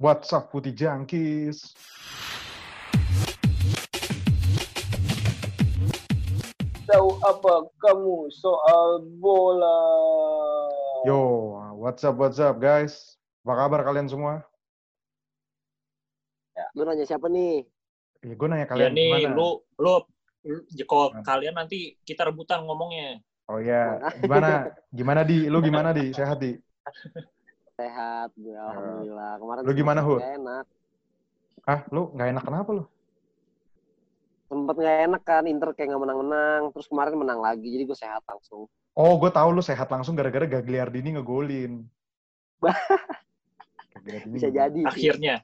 What's up Putih Jangkis? Tahu apa kamu soal bola? Yo, what's up, what's up guys? Apa kabar kalian semua? Lu nanya siapa nih? Ya, gue nanya Ya kalian nih, gimana? lu lu lu- kalau Gimana? kalian nanti kita rebutan ngomongnya. Oh iya, gimana? Gimana di? Lu gimana di? Sehat di? Sehat, gue alhamdulillah. Kemarin Lu gimana, nggak enak. Ah, lu nggak enak kenapa lu? Sempet nggak enak kan, Inter kayak nggak menang-menang. Terus kemarin menang lagi, jadi gue sehat langsung. Oh, gue tahu lu sehat langsung gara-gara Gagliardini ngegolin. Gagliardini Bisa jadi. sih. Akhirnya.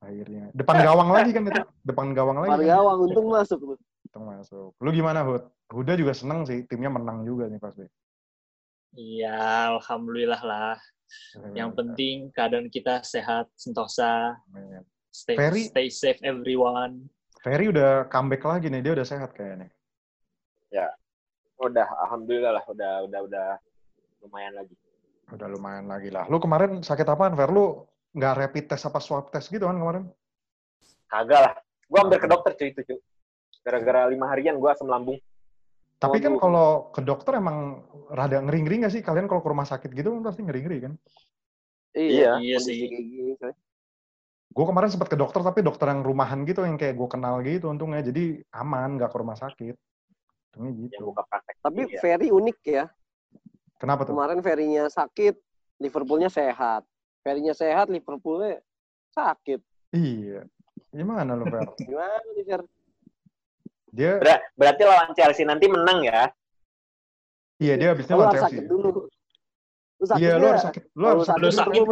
Akhirnya. Depan gawang lagi kan itu? Depan gawang lagi. Keluar kan? gawang, untung masuk tuh. Itu masuk. Lu gimana, Hud? Huda juga seneng sih, timnya menang juga nih pasti. Iya, alhamdulillah lah. Yang penting keadaan kita sehat, sentosa, Amin. stay Ferry- stay safe everyone. Ferry udah comeback lagi nih, dia udah sehat kayaknya. Udah, alhamdulillah lah, udah udah udah lumayan lagi. Udah lumayan lagi lah. Lu kemarin sakit apaan, Fer? Lu nggak rapid test apa swab test gitu kan kemarin? Kagak lah. Gua hampir ke dokter cuy itu cuy. Gara-gara lima harian gua asam lambung. Tapi kan kalau ke dokter emang rada ngeri-ngeri nggak sih? Kalian kalau ke rumah sakit gitu kan pasti ngeri-ngeri kan? Iya. Iya kondisi sih. Gue kemarin sempat ke dokter, tapi dokter yang rumahan gitu, yang kayak gue kenal gitu untungnya. Jadi aman, nggak ke rumah sakit. Untungnya Yang gitu. buka praktek. Tapi Iya. Ferry unik ya. Kenapa tuh? Kemarin Ferry-nya sakit, Liverpoolnya sehat. Ferry-nya sehat, Liverpoolnya sakit. Iya. Gimana lu, Fer? Gimana nih, Fer? Dia, Ber- berarti lawan Chelsea nanti menang ya. iya dia habisnya Lu lawan Chelsea. sakit dulu. Lu sakit Iya, lu harus sakit. Lu harus sakit Lu sakit.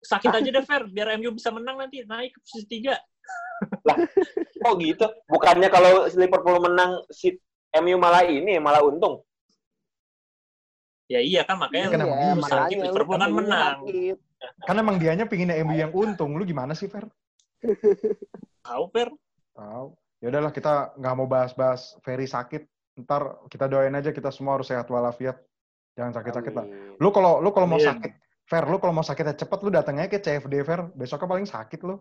sakit aja deh, Fer. Biar MU bisa menang nanti. Naik ke posisi tiga. Oh gitu. Bukannya kalau Liverpool menang si MU malah ini malah untung. Ya iya kan, makanya Kan emang Iya, lu sakit, makanya Liverpool kan menang. sakit. Kan emang dianya pinginnya MU yang untung. Lu gimana sih, Fer? Tahu, Fer? Tahu. Ya udahlah kita nggak mau bahas-bahas Ferry sakit. Ntar kita doain aja kita semua harus sehat walafiat. Jangan sakit-sakit lah. Lu kalau lu kalau mau sakit, Fer, lu kalau mau sakitnya cepet lu datangnya ke CFD Fer. Besoknya paling sakit lu.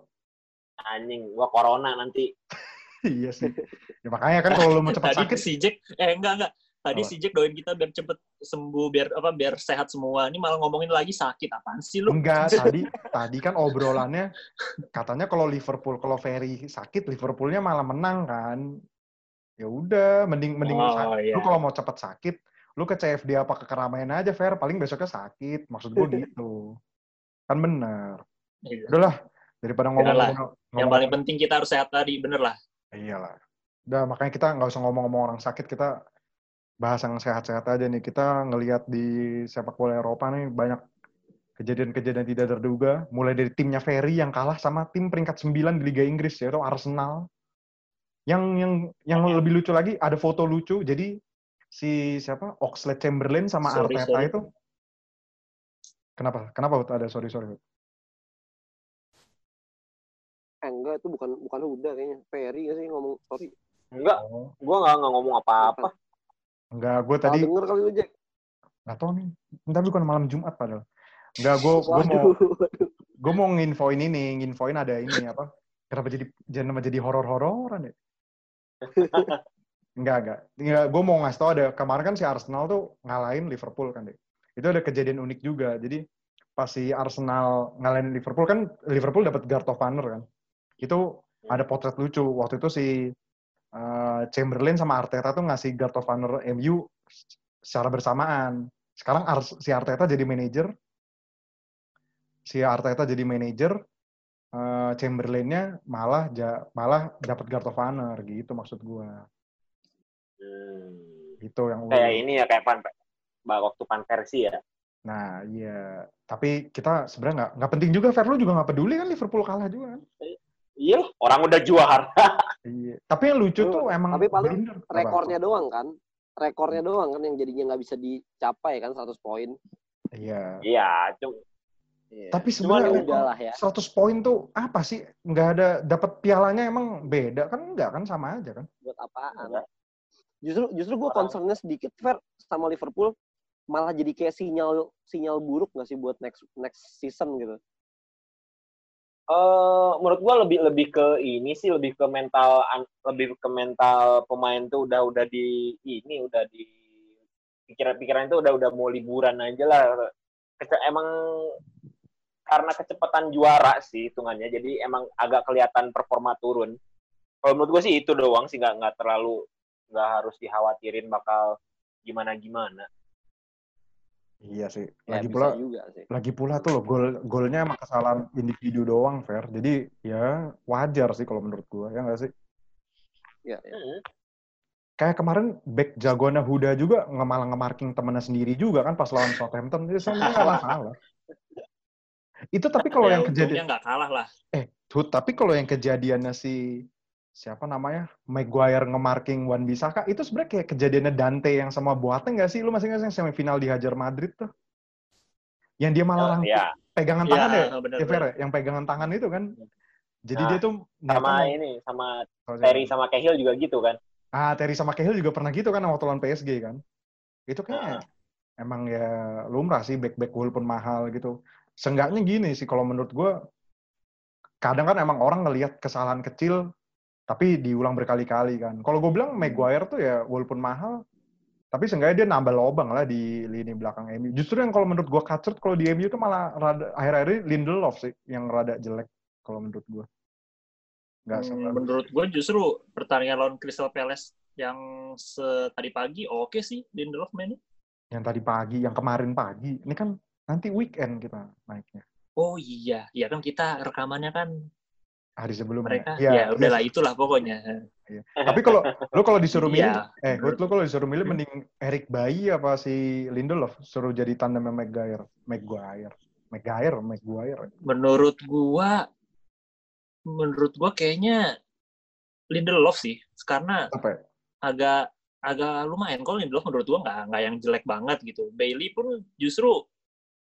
Anjing, gua corona nanti. iya sih. Ya makanya kan kalau lu mau cepet Tadi sakit, si Jack, eh enggak enggak. Tadi Apa? si Jack doain kita biar cepet sembuh, biar apa biar sehat semua. Ini malah ngomongin lagi sakit apaan sih lu? enggak tadi tadi kan obrolannya katanya kalau Liverpool kalau Ferry sakit Liverpoolnya malah menang kan. Ya udah, mending mending lu Oh, sakit. iya. Lu kalau mau cepet sakit, lu ke CFD apa ke keramaian aja Fer, paling besoknya sakit. Maksud gue gitu. Kan bener. Iya. Udahlah, daripada Udahlah. ngomong Yang ngomong paling penting kita harus sehat tadi, bener lah. Iyalah. Udah, makanya kita nggak usah ngomong-ngomong orang sakit, kita bahas yang sehat-sehat aja nih. Kita ngelihat di sepak bola Eropa nih banyak kejadian-kejadian tidak terduga. Mulai dari timnya Ferry yang kalah sama tim peringkat 9 di Liga Inggris, yaitu Arsenal. Yang yang yang lebih lucu lagi, ada foto lucu. Jadi si siapa Oxlade Chamberlain sama Sorry, Arteta sorry. itu kenapa? Kenapa ada sorry sorry? Eh, enggak, itu bukan bukan Huda kayaknya. Ferry nggak sih ngomong sorry. Enggak, gua nggak nggak ngomong apa-apa. Enggak, gue tadi denger kali lu, Jack. nggak tahu nih. Ntar bukan malam Jumat padahal. Enggak, gue gue mau gue mau nginfoin ini, nginfoin ada ini apa? Kenapa jadi jangan jadi horor-hororan ya? enggak, enggak. Enggak, gue mau ngasih tau ada kemarin kan si Arsenal tuh ngalahin Liverpool kan deh. Itu ada kejadian unik juga. Jadi pas si Arsenal ngalahin Liverpool kan Liverpool dapat guard of honor kan. Itu ada potret lucu. Waktu itu si uh, Chamberlain sama Arteta tuh ngasih guard of honor MU secara bersamaan. Sekarang Ars- si Arteta jadi manajer, si Arteta jadi manajer, eh, Chamberlain-nya malah ja- malah dapat guard of honor gitu maksud gua. Hmm. Itu yang Kayak ini ya kayak pan waktu pan versi ya. Nah, iya. Tapi kita sebenarnya nggak nggak penting juga. Fer lu juga nggak peduli kan Liverpool kalah juga kan. Iya, orang udah juara. Iya. Tapi yang lucu Tuh, tuh emang tapi paling. Apa? Rekornya doang kan. Rekornya doang kan yang jadinya nggak bisa dicapai kan 100 poin. Iya. Iya, cuma Iya. Tapi sebenarnya ya udah lah ya. 100 poin tuh apa sih? Nggak ada dapat pialanya emang beda kan? Enggak kan sama aja kan? buat apaan? Enggak. Justru justru gue concernnya sedikit fair sama Liverpool malah jadi kayak sinyal sinyal buruk nggak sih buat next next season gitu. Eh, menurut gua lebih lebih ke ini sih lebih ke mental lebih ke mental pemain tuh udah udah di ini udah di pikiran-pikiran itu udah udah mau liburan aja lah. Kece- emang karena kecepatan juara sih hitungannya jadi emang agak kelihatan performa turun. Kalau menurut gue sih itu doang sih nggak nggak terlalu nggak harus dikhawatirin bakal gimana gimana. Iya sih. Ya, Lagi pula juga sih. lagi pula tuh loh gol golnya emang kesalahan individu doang, Fair. Jadi ya wajar sih kalau menurut gua, ya nggak sih? Ya, ya. Kayak kemarin back jagoannya Huda juga nge malah nge-marking temennya sendiri juga kan pas lawan Southampton. Jadi sebenarnya nggak salah. Itu tapi kalau Ya, yang kejadian nggak kalah lah. Tuh, tapi kalau yang kejadiannya si siapa namanya Maguire nge-marking Wan Bisaka itu sebenarnya kayak kejadiannya Dante yang sama Boateng nggak sih? Lu masih nggak sih yang semifinal dihajar Madrid tuh? Yang dia malah Oh, langsung ya pegangan Iya, tangan ya? benar, Ya, ya? yang pegangan tangan itu kan? Jadi Nah, dia tuh sama mau- ini sama saya- Terry sama Cahill juga gitu kan. Ah, Terry sama Cahill juga pernah gitu kan waktu lawan PSG kan? Itu Ah. kayaknya emang ya lumrah sih back-back walaupun mahal gitu. Seenggaknya gini sih kalau menurut gue, kadang kan emang orang ngelihat kesalahan kecil tapi diulang berkali-kali kan. Kalau gue bilang Maguire tuh ya walaupun mahal, tapi seenggaknya dia nambah lobang lah di lini belakang MU. Justru yang kalau menurut gue kacret kalau di MU tuh malah rada, akhir-akhir ini Lindelof sih yang rada jelek kalau menurut gue. Nggak Hmm, menurut gue justru pertandingan lawan Crystal Palace yang tadi pagi oke sih Lindelof mainnya. yang tadi pagi, yang kemarin pagi. Ini kan nanti weekend kita naiknya. Oh iya, iya kan kita rekamannya kan hari sebelumnya. mereka Iya, ya iya udahlah itulah pokoknya. Tapi kalau lu kalau disuruh milih, Iya. eh, Hud, lu kalau disuruh milih Hmm. mending Eric Bayi apa si Lindelof suruh jadi tandemnya Maguire, Maguire, Maguire, Maguire. Menurut gua menurut gua kayaknya Lindelof sih karena Apa? ya? agak agak lumayan kalau Lindelof menurut gua nggak nggak yang jelek banget gitu. Bailey pun justru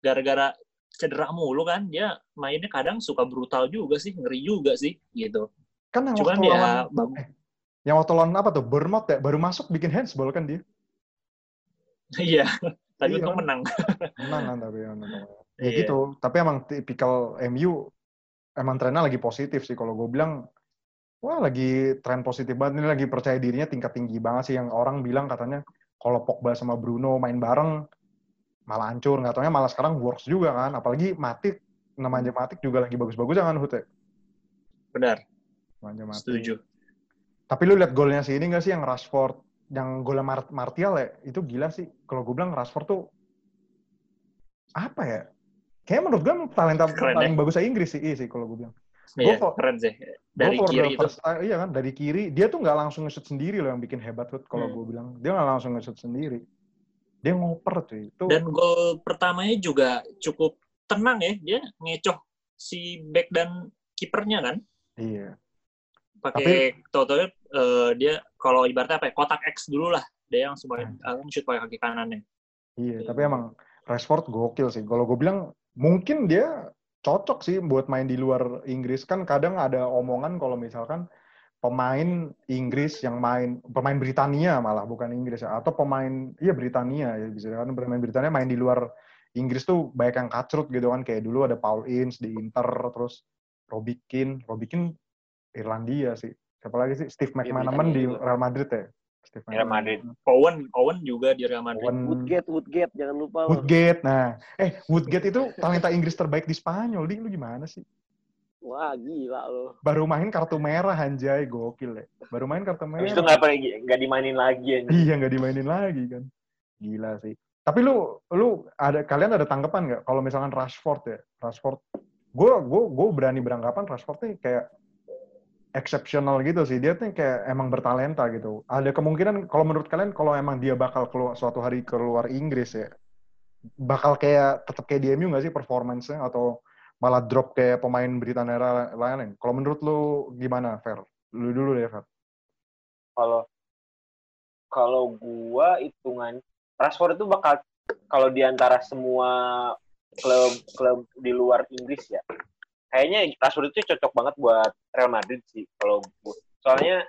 gara-gara cedera mulu kan dia mainnya kadang suka brutal juga sih, ngeri juga sih gitu. Kan yang Cuman waktu lawan, ya bagus. yang waktu lawan apa tuh? Bournemouth ya, baru masuk bikin handsball kan dia. Iya, tapi Iya untung kan? menang. Menang kan tapi ya, menang. ya Iya. gitu. Tapi emang tipikal MU emang trennya lagi positif sih kalau gue bilang wah lagi tren positif banget ini lagi percaya dirinya tingkat tinggi banget sih yang orang bilang katanya kalau Pogba sama Bruno main bareng malah hancur nggak taunya malah sekarang works juga kan apalagi Matic namanya Matic juga lagi bagus-bagus jangan Hute Benar, namanya Matic setuju. tapi lu lihat golnya sih ini nggak sih yang Rashford yang golnya Mar- Martial ya itu gila sih kalau gue bilang Rashford tuh apa ya Kayaknya menurut gue talenta Keren paling ya. bagusnya Inggris sih, iya sih kalau gue bilang. Iya, for- keren sih. Dari for kiri itu. time, iya kan, dari kiri. Dia tuh nggak langsung nge-shoot sendiri loh yang bikin hebat kalau Hmm. gue bilang. Dia nggak langsung nge-shoot sendiri. Dia ngoper cuy. Itu Dan gol pertamanya juga cukup tenang ya, dia ngecoh si back dan kipernya kan. iya. Pakai totalnya eh, dia kalau ibaratnya apa ya, kotak X dulu lah. Dia yang sebagai Hmm. uh, shoot pakai kaki kanannya. Iya, tapi emang Rashford gokil sih. Kalau gue bilang mungkin dia cocok sih buat main di luar Inggris. Kan kadang ada omongan kalau misalkan pemain Inggris yang main pemain Britania malah bukan Inggris ya atau pemain iya Britania ya bisa kan pemain Britania main di luar Inggris tuh banyak yang kacrut gitu kan kayak dulu ada Paul Ince di Inter terus Robbie Keane Robbie Keane Irlandia sih siapa lagi sih Steve Iya, McManaman di. Real Madrid ya Steve Real Madrid. Owen, Owen juga di Real Madrid. Owen Woodgate, Woodgate, jangan lupa. Woodgate. Nah, eh Woodgate itu talenta Inggris terbaik di Spanyol. Ding, lu gimana sih? Wah, gila loh. Baru main kartu merah anjay, gokil ya. Baru main kartu merah. Habis itu nggak pergi, nggak dimainin lagi anjing. Iya, nggak dimainin lagi kan. Gila sih. Tapi lu lu ada kalian ada tanggapan nggak kalau misalkan Rashford ya? Rashford gue gue gue berani beranggapan Rashford nih kayak exceptional gitu sih. Dia tuh kayak emang bertalenta gitu. Ada kemungkinan kalau menurut kalian kalau emang dia bakal keluar suatu hari keluar Inggris ya, bakal kayak tetap kayak di MU nggak sih performance-nya atau malah drop kayak pemain Britania lain? Kalau menurut lu gimana, Fer? Lu dulu deh, Fer. Kalau kalau gua hitungan Rashford itu bakal kalau di antara semua klub klub di luar Inggris ya. Kayaknya Rashford itu cocok banget buat Real Madrid sih kalau gua. Soalnya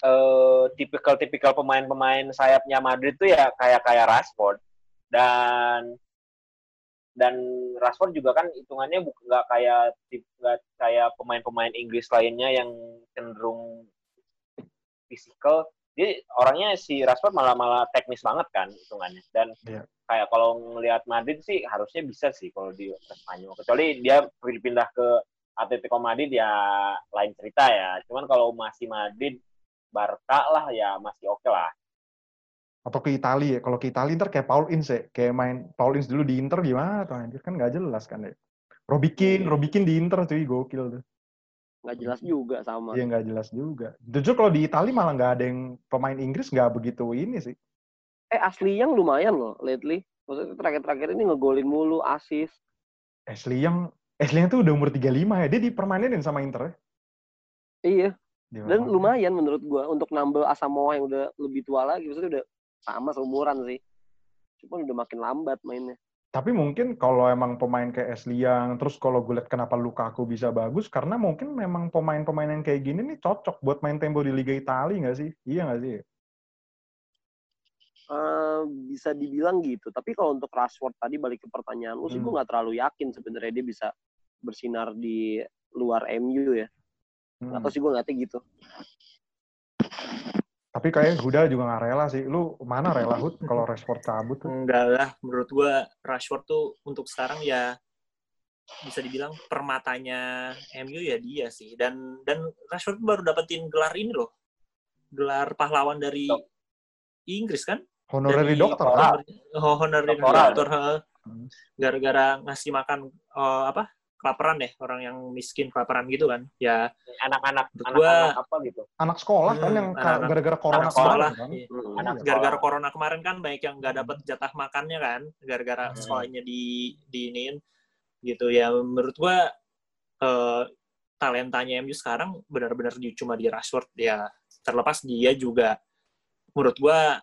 eh tipikal-tipikal pemain-pemain sayapnya Madrid tuh ya kayak kayak Rashford dan dan Rashford juga kan hitungannya nggak kayak nggak kayak pemain-pemain Inggris lainnya yang cenderung fisikal. Jadi orangnya si Rashford malah malah teknis banget kan hitungannya. Dan Iya. kayak kalau ngelihat Madrid sih harusnya bisa sih kalau di Spanyol. Kecuali dia pindah ke Atletico Madrid ya lain cerita ya. Cuman kalau masih Madrid Barca lah ya masih oke lah Atau ke Italia ya. Kalau ke Italia ntar kayak Paul Ince ya. Kayak main Paul Ince dulu di Inter gimana tuh anjir. Kan nggak jelas kan ya. Robbie Keane, Iya. Robbie Keane di Inter cuy. Gokil tuh. nggak jelas juga sama Iya nggak jelas juga. Jujur kalau di Italia malah nggak ada yang pemain Inggris nggak begitu ini sih. eh asli yang lumayan loh lately maksudnya terakhir-terakhir ini ngegolin mulu asis Ashley yang Ashley yang tuh udah umur 35 ya. Dia dipermanenin sama Inter ya. iya dan lumayan menurut gua untuk nambah Asamoah yang udah lebih tua lagi maksudnya udah sama seumuran sih cuma udah makin lambat mainnya Tapi mungkin kalau emang pemain kayak Ashley yang terus kalau gue lihat kenapa Lukaku bisa bagus karena mungkin memang pemain-pemain yang kayak gini nih cocok buat main tempo di Liga Italia nggak sih? Iya nggak sih? Eh, bisa dibilang gitu tapi kalau untuk Rashford tadi balik ke pertanyaan lu sih Hmm. gua nggak terlalu yakin sebenarnya dia bisa bersinar di luar MU ya Hmm. atau sih gua ngeliatnya gitu Tapi kayak Huda juga nggak rela sih. Lu mana rela Hud kalau Rashford cabut tuh? Enggak lah, menurut gua Rashford tuh untuk sekarang ya bisa dibilang permatanya MU ya dia sih. Dan dan Rashford baru dapetin gelar ini loh. Gelar pahlawan dari Dok. Inggris kan? Honorary Dari- dokter. Doktoral. Oh, honorary heeh. Hmm. Gara-gara ngasih makan eh, apa? Kelaparan deh, orang yang miskin kelaparan gitu kan. Ya, anak-anak gua- apa gitu Anak sekolah kan Hmm, yang ka- anak-anak- gara-gara corona anak sekolah. kemarin kan. iya. Anak gara-gara corona kemarin kan banyak yang nggak dapat jatah makannya kan gara-gara Hmm. sekolahnya di diinin gitu ya menurut gua eh, talentanya MU sekarang benar-benar di, cuma di Rashford ya terlepas dia juga menurut gua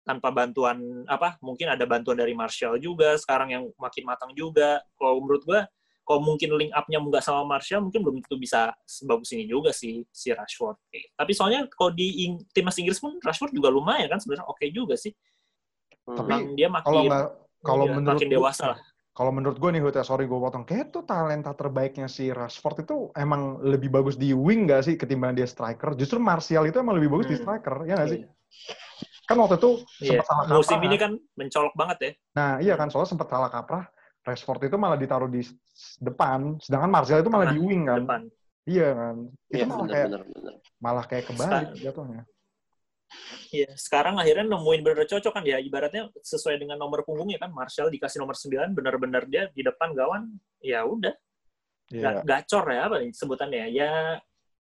tanpa bantuan apa mungkin ada bantuan dari Martial juga sekarang yang makin matang juga kalau menurut gua kalau mungkin link up-nya nggak sama Martial mungkin belum tentu bisa sebagus ini juga sih si Rashford. Tapi soalnya kalau di Ing- timnas Inggris pun Rashford juga lumayan kan sebenarnya oke juga sih. Hmm. Tapi Emang dia makin Kalau nggak kalau iya, menurut makin dewasa lah. Kalau menurut gue nih, ya, sorry gue potong. Kayak tuh talenta terbaiknya si Rashford itu emang lebih bagus di wing gak sih ketimbang dia striker? Justru Martial itu emang lebih bagus di Hmm. striker, ya gak sih? Iya. Kan waktu itu Iya. sempat salah Musim kaprah. ini kan? kan mencolok banget ya. Nah iya kan, soalnya sempat salah kaprah. Rashford itu malah ditaruh di depan, sedangkan Martial itu malah Tengah, di wing kan. Depan. Iya kan. Itu Iya, malah bener, kayak bener, bener. malah kayak kebalik Sa- jatuhnya. Iya, sekarang akhirnya nemuin bener cocok kan ya. Ibaratnya sesuai dengan nomor punggungnya kan. Martial dikasih nomor 9, bener-bener dia di depan gawang. Ya udah, Iya. Ga- gacor ya apa nih sebutannya. Ya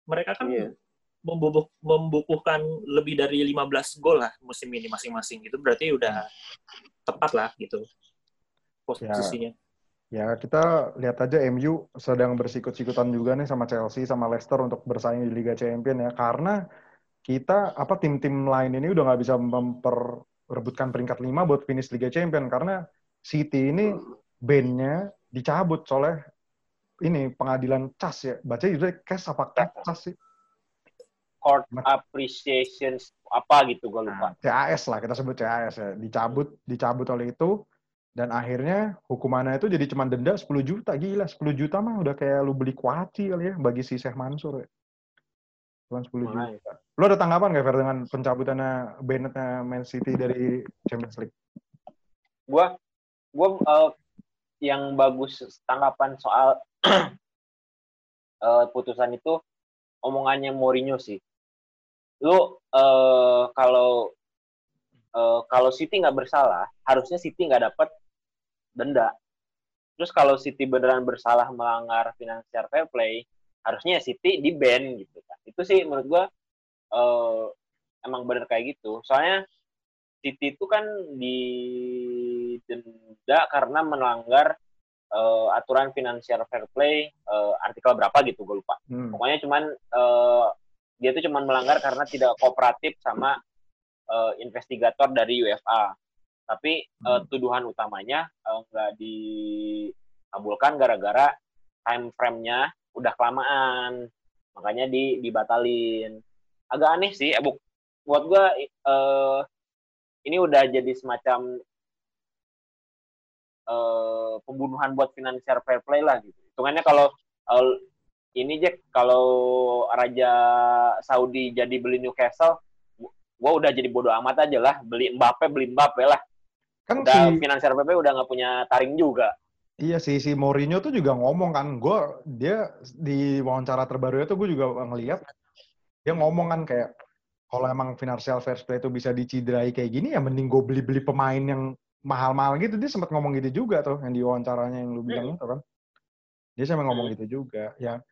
mereka kan Iya. membubuh, membukuhkan lebih dari 15 gol lah musim ini masing-masing. Itu berarti udah tepat lah gitu posisinya. Ya kita lihat aja MU sedang bersikut-sikutan juga nih sama Chelsea sama Leicester untuk bersaing di Liga Champion ya. Karena kita apa tim-tim lain ini udah nggak bisa memperebutkan peringkat 5 buat finish Liga Champion. Karena City ini bandnya dicabut soalnya ini pengadilan CAS ya. Baca juga CAS apa CAS sih? Court appreciation apa gitu gue lupa. Nah, CAS lah kita sebut CAS ya. Dicabut dicabut oleh itu dan akhirnya hukumannya itu jadi cuma denda 10 juta. Gila 10 juta mah udah kayak lu beli kuaci kali ya bagi si Syekh Mansur ya. Cuma 10 juta. Lu ada tanggapan gak Fer dengan pencabutannya Bennett-nya Man City dari Champions League? Gue gue eh, yang bagus tanggapan soal eh, putusan itu omongannya Mourinho sih. Lu eh, kalau eh, kalau City nggak bersalah harusnya City nggak dapat denda. Terus kalau City beneran bersalah melanggar financial fair play harusnya City di ban gitu kan. Itu sih menurut gua eh, emang bener kayak gitu. Soalnya City itu kan didenda karena melanggar eh, aturan financial fair play eh, artikel berapa gitu gue lupa. Hmm. pokoknya cuman eh, dia itu cuman melanggar karena tidak kooperatif sama eh, investigator dari UEFA tapi Hmm. tuduhan utamanya eh, nggak dikabulkan gara-gara time frame-nya udah kelamaan makanya di dibatalin agak aneh sih eh, bu- buat gua eh, ini udah jadi semacam eh, pembunuhan buat financial fair play lah gitu. Hitungannya kalau eh, ini Jack kalau Raja Saudi jadi beli Newcastle, gua udah jadi bodoh amat aja lah. Beli Mbappe, beli Mbappe lah. Kan Udah si financial fair play udah nggak punya taring juga. Iya sih si Mourinho tuh juga ngomong kan, gue dia di wawancara terbaru itu gue juga ngeliat dia ngomong kan kayak kalau emang financial fair play itu bisa dicidrai kayak gini ya mending gue beli-beli pemain yang mahal-mahal gitu. Dia sempat ngomong gitu juga tuh yang di wawancaranya yang lu bilang itu kan. Dia sampai ngomong gitu juga ya.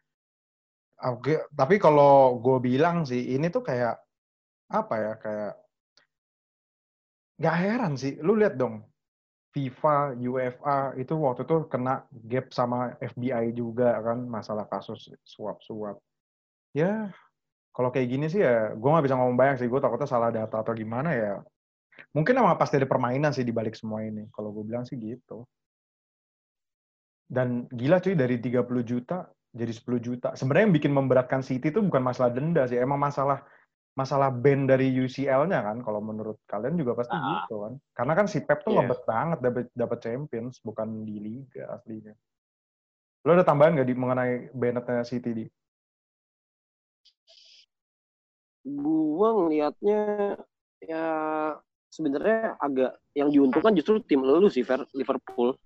Oke tapi kalau gue bilang sih ini tuh kayak apa ya kayak nggak heran sih lu lihat dong FIFA, UEFA itu waktu itu kena gap sama FBI juga kan masalah kasus suap-suap. Ya kalau kayak gini sih ya gue nggak bisa ngomong banyak sih gue takutnya salah data atau gimana ya. Mungkin emang pasti ada permainan sih di balik semua ini. Kalau gue bilang sih gitu. Dan gila cuy dari 30 juta jadi 10 juta. Sebenarnya yang bikin memberatkan City itu bukan masalah denda sih, emang masalah masalah band dari UCL-nya kan kalau menurut kalian juga pasti Ah. gitu kan karena kan si Pep tuh Iya. ngebet banget dapat dapat Champions bukan di liga aslinya lo ada tambahan nggak di mengenai Bennett-nya City di Gua ngelihatnya ya sebenarnya agak yang diuntungkan justru tim lu sih Fer, Liverpool.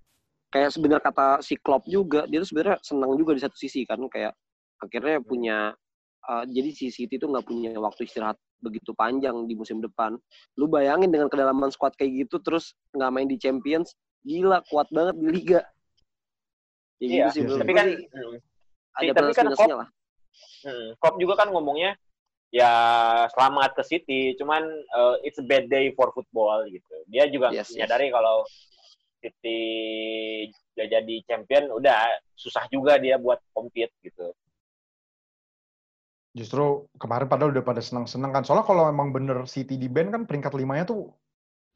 Kayak sebenarnya kata si Klopp juga dia tuh sebenarnya senang juga di satu sisi kan kayak akhirnya punya uh, jadi si City tuh nggak punya waktu istirahat begitu panjang di musim depan. Lu bayangin dengan kedalaman squad kayak gitu terus nggak main di Champions, gila kuat banget di liga. Ya Iya, gitu sih iya. Tapi kan sih ada tapi kan Klopp- lah. hmm, Klopp juga kan ngomongnya ya selamat ke City, cuman eh, it's a bad day for football gitu. Dia juga Yes, yes. menyadari kalau City udah jadi champion, udah susah juga dia buat compete gitu. Justru kemarin padahal udah pada senang-senang kan soalnya kalau emang bener City di band kan peringkat limanya tuh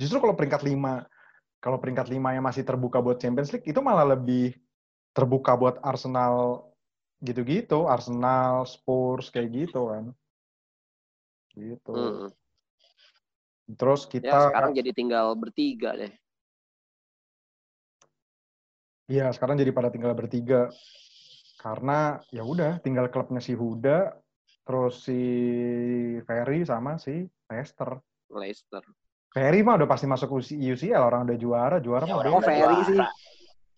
justru kalau peringkat lima kalau peringkat limanya masih terbuka buat Champions League itu malah lebih terbuka buat Arsenal gitu-gitu Arsenal Spurs kayak gitu kan gitu Mm-mm. terus Ya kita sekarang jadi tinggal bertiga deh. Iya, sekarang jadi pada tinggal bertiga. Karena ya udah tinggal klubnya si Huda, terus si Ferry sama si Leicester. Leicester. Ferry mah udah pasti masuk UC UCL, orang udah juara, juara Ya, mah orang Oh, udah Ferry juara. sih.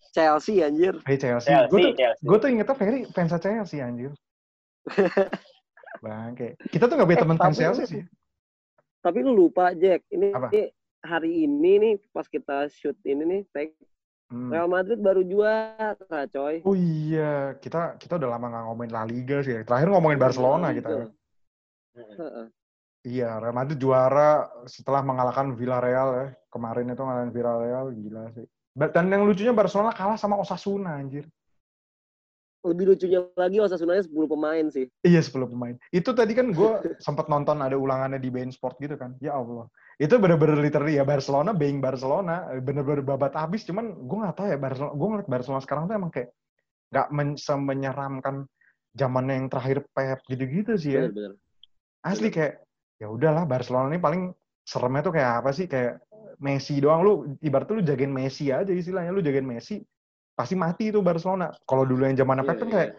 Chelsea anjir. Hey Chelsea, Chelsea, gue tuh, Chelsea. gue tuh ingetnya Ferry fans Chelsea anjir. Bangke. Kita tuh gak punya Eh, temen fans Chelsea sih. Tapi lu lupa Jack, ini, Apa? ini hari ini nih pas kita shoot ini nih tag Hmm. Real Madrid baru juara coy. Oh iya, kita kita udah lama gak ngomongin La Liga sih. Terakhir ngomongin Barcelona kita. Heeh. Iya, Real Madrid juara setelah mengalahkan Villarreal ya. Kemarin itu ngalahin Villarreal, gila sih. Dan yang lucunya Barcelona kalah sama Osasuna, anjir. Lebih lucunya lagi Osasunanya 10 pemain sih. Iya, 10 pemain. Itu tadi kan gue sempat nonton ada ulangannya di Bein Sport gitu kan. Ya Allah. Itu bener-bener literally ya Barcelona being Barcelona. Bener-bener babat habis. Cuman gue gak tahu ya Barcelona. Gue ngeliat Barcelona sekarang tuh emang kayak gak men semenyeramkan zamannya yang terakhir Pep gitu-gitu sih ya. Bener-bener. asli kayak ya udahlah Barcelona ini paling seremnya tuh kayak apa sih kayak Messi doang lu ibarat lu jagain Messi aja istilahnya lu jagain Messi pasti mati itu Barcelona. Kalau dulu yang zamannya Pep Iya, kan iya. kayak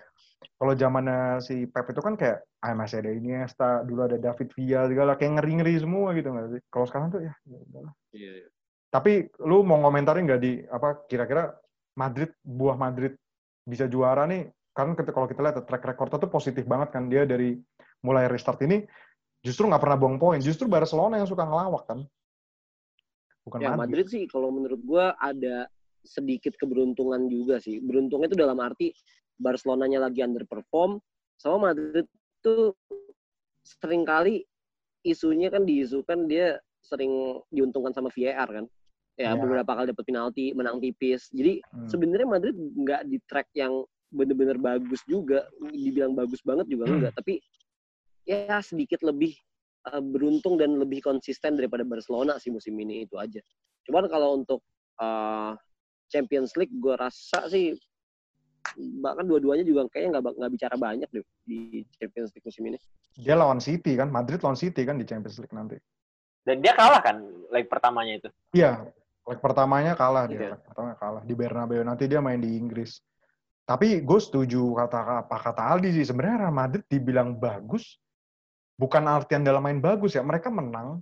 kalau zamannya si Pep itu kan kayak ah masih ada Iniesta dulu ada David Villa segala kayak ngeri ngeri semua gitu nggak sih? Kalau sekarang tuh ya ya udahlah. Iya, iya. tapi lu mau ngomentarin nggak di apa kira-kira Madrid buah Madrid bisa juara nih? Kan ketika- kalau kita lihat track recordnya tuh positif banget kan. Dia dari mulai restart ini justru nggak pernah buang poin. Justru Barcelona yang suka ngelawak kan. Bukan Ya Madrid. Madrid sih kalau menurut gua ada sedikit keberuntungan juga sih. Beruntungnya itu dalam arti Barcelonanya lagi underperform sama Madrid tuh sering kali isunya kan diisukan dia sering diuntungkan sama VAR kan. Ya, Ya. beberapa kali dapat penalti, menang tipis. Jadi Hmm. sebenarnya Madrid nggak di track yang bener-bener bagus juga, dibilang bagus banget juga Hmm. enggak, tapi ya sedikit lebih uh, beruntung dan lebih konsisten daripada Barcelona sih musim ini itu aja. Cuman kalau untuk uh, Champions League, gue rasa sih bahkan dua-duanya juga kayaknya nggak nggak bicara banyak deh di Champions League musim ini. dia lawan City kan Madrid lawan City kan di Champions League nanti Dan dia kalah kan leg pertamanya itu. iya leg pertamanya kalah dia Iya. leg pertama kalah di Bernabeu nanti dia main di Inggris tapi gue setuju kata apa kata Aldi sih sebenarnya Real Madrid dibilang bagus bukan artian dalam main bagus ya mereka menang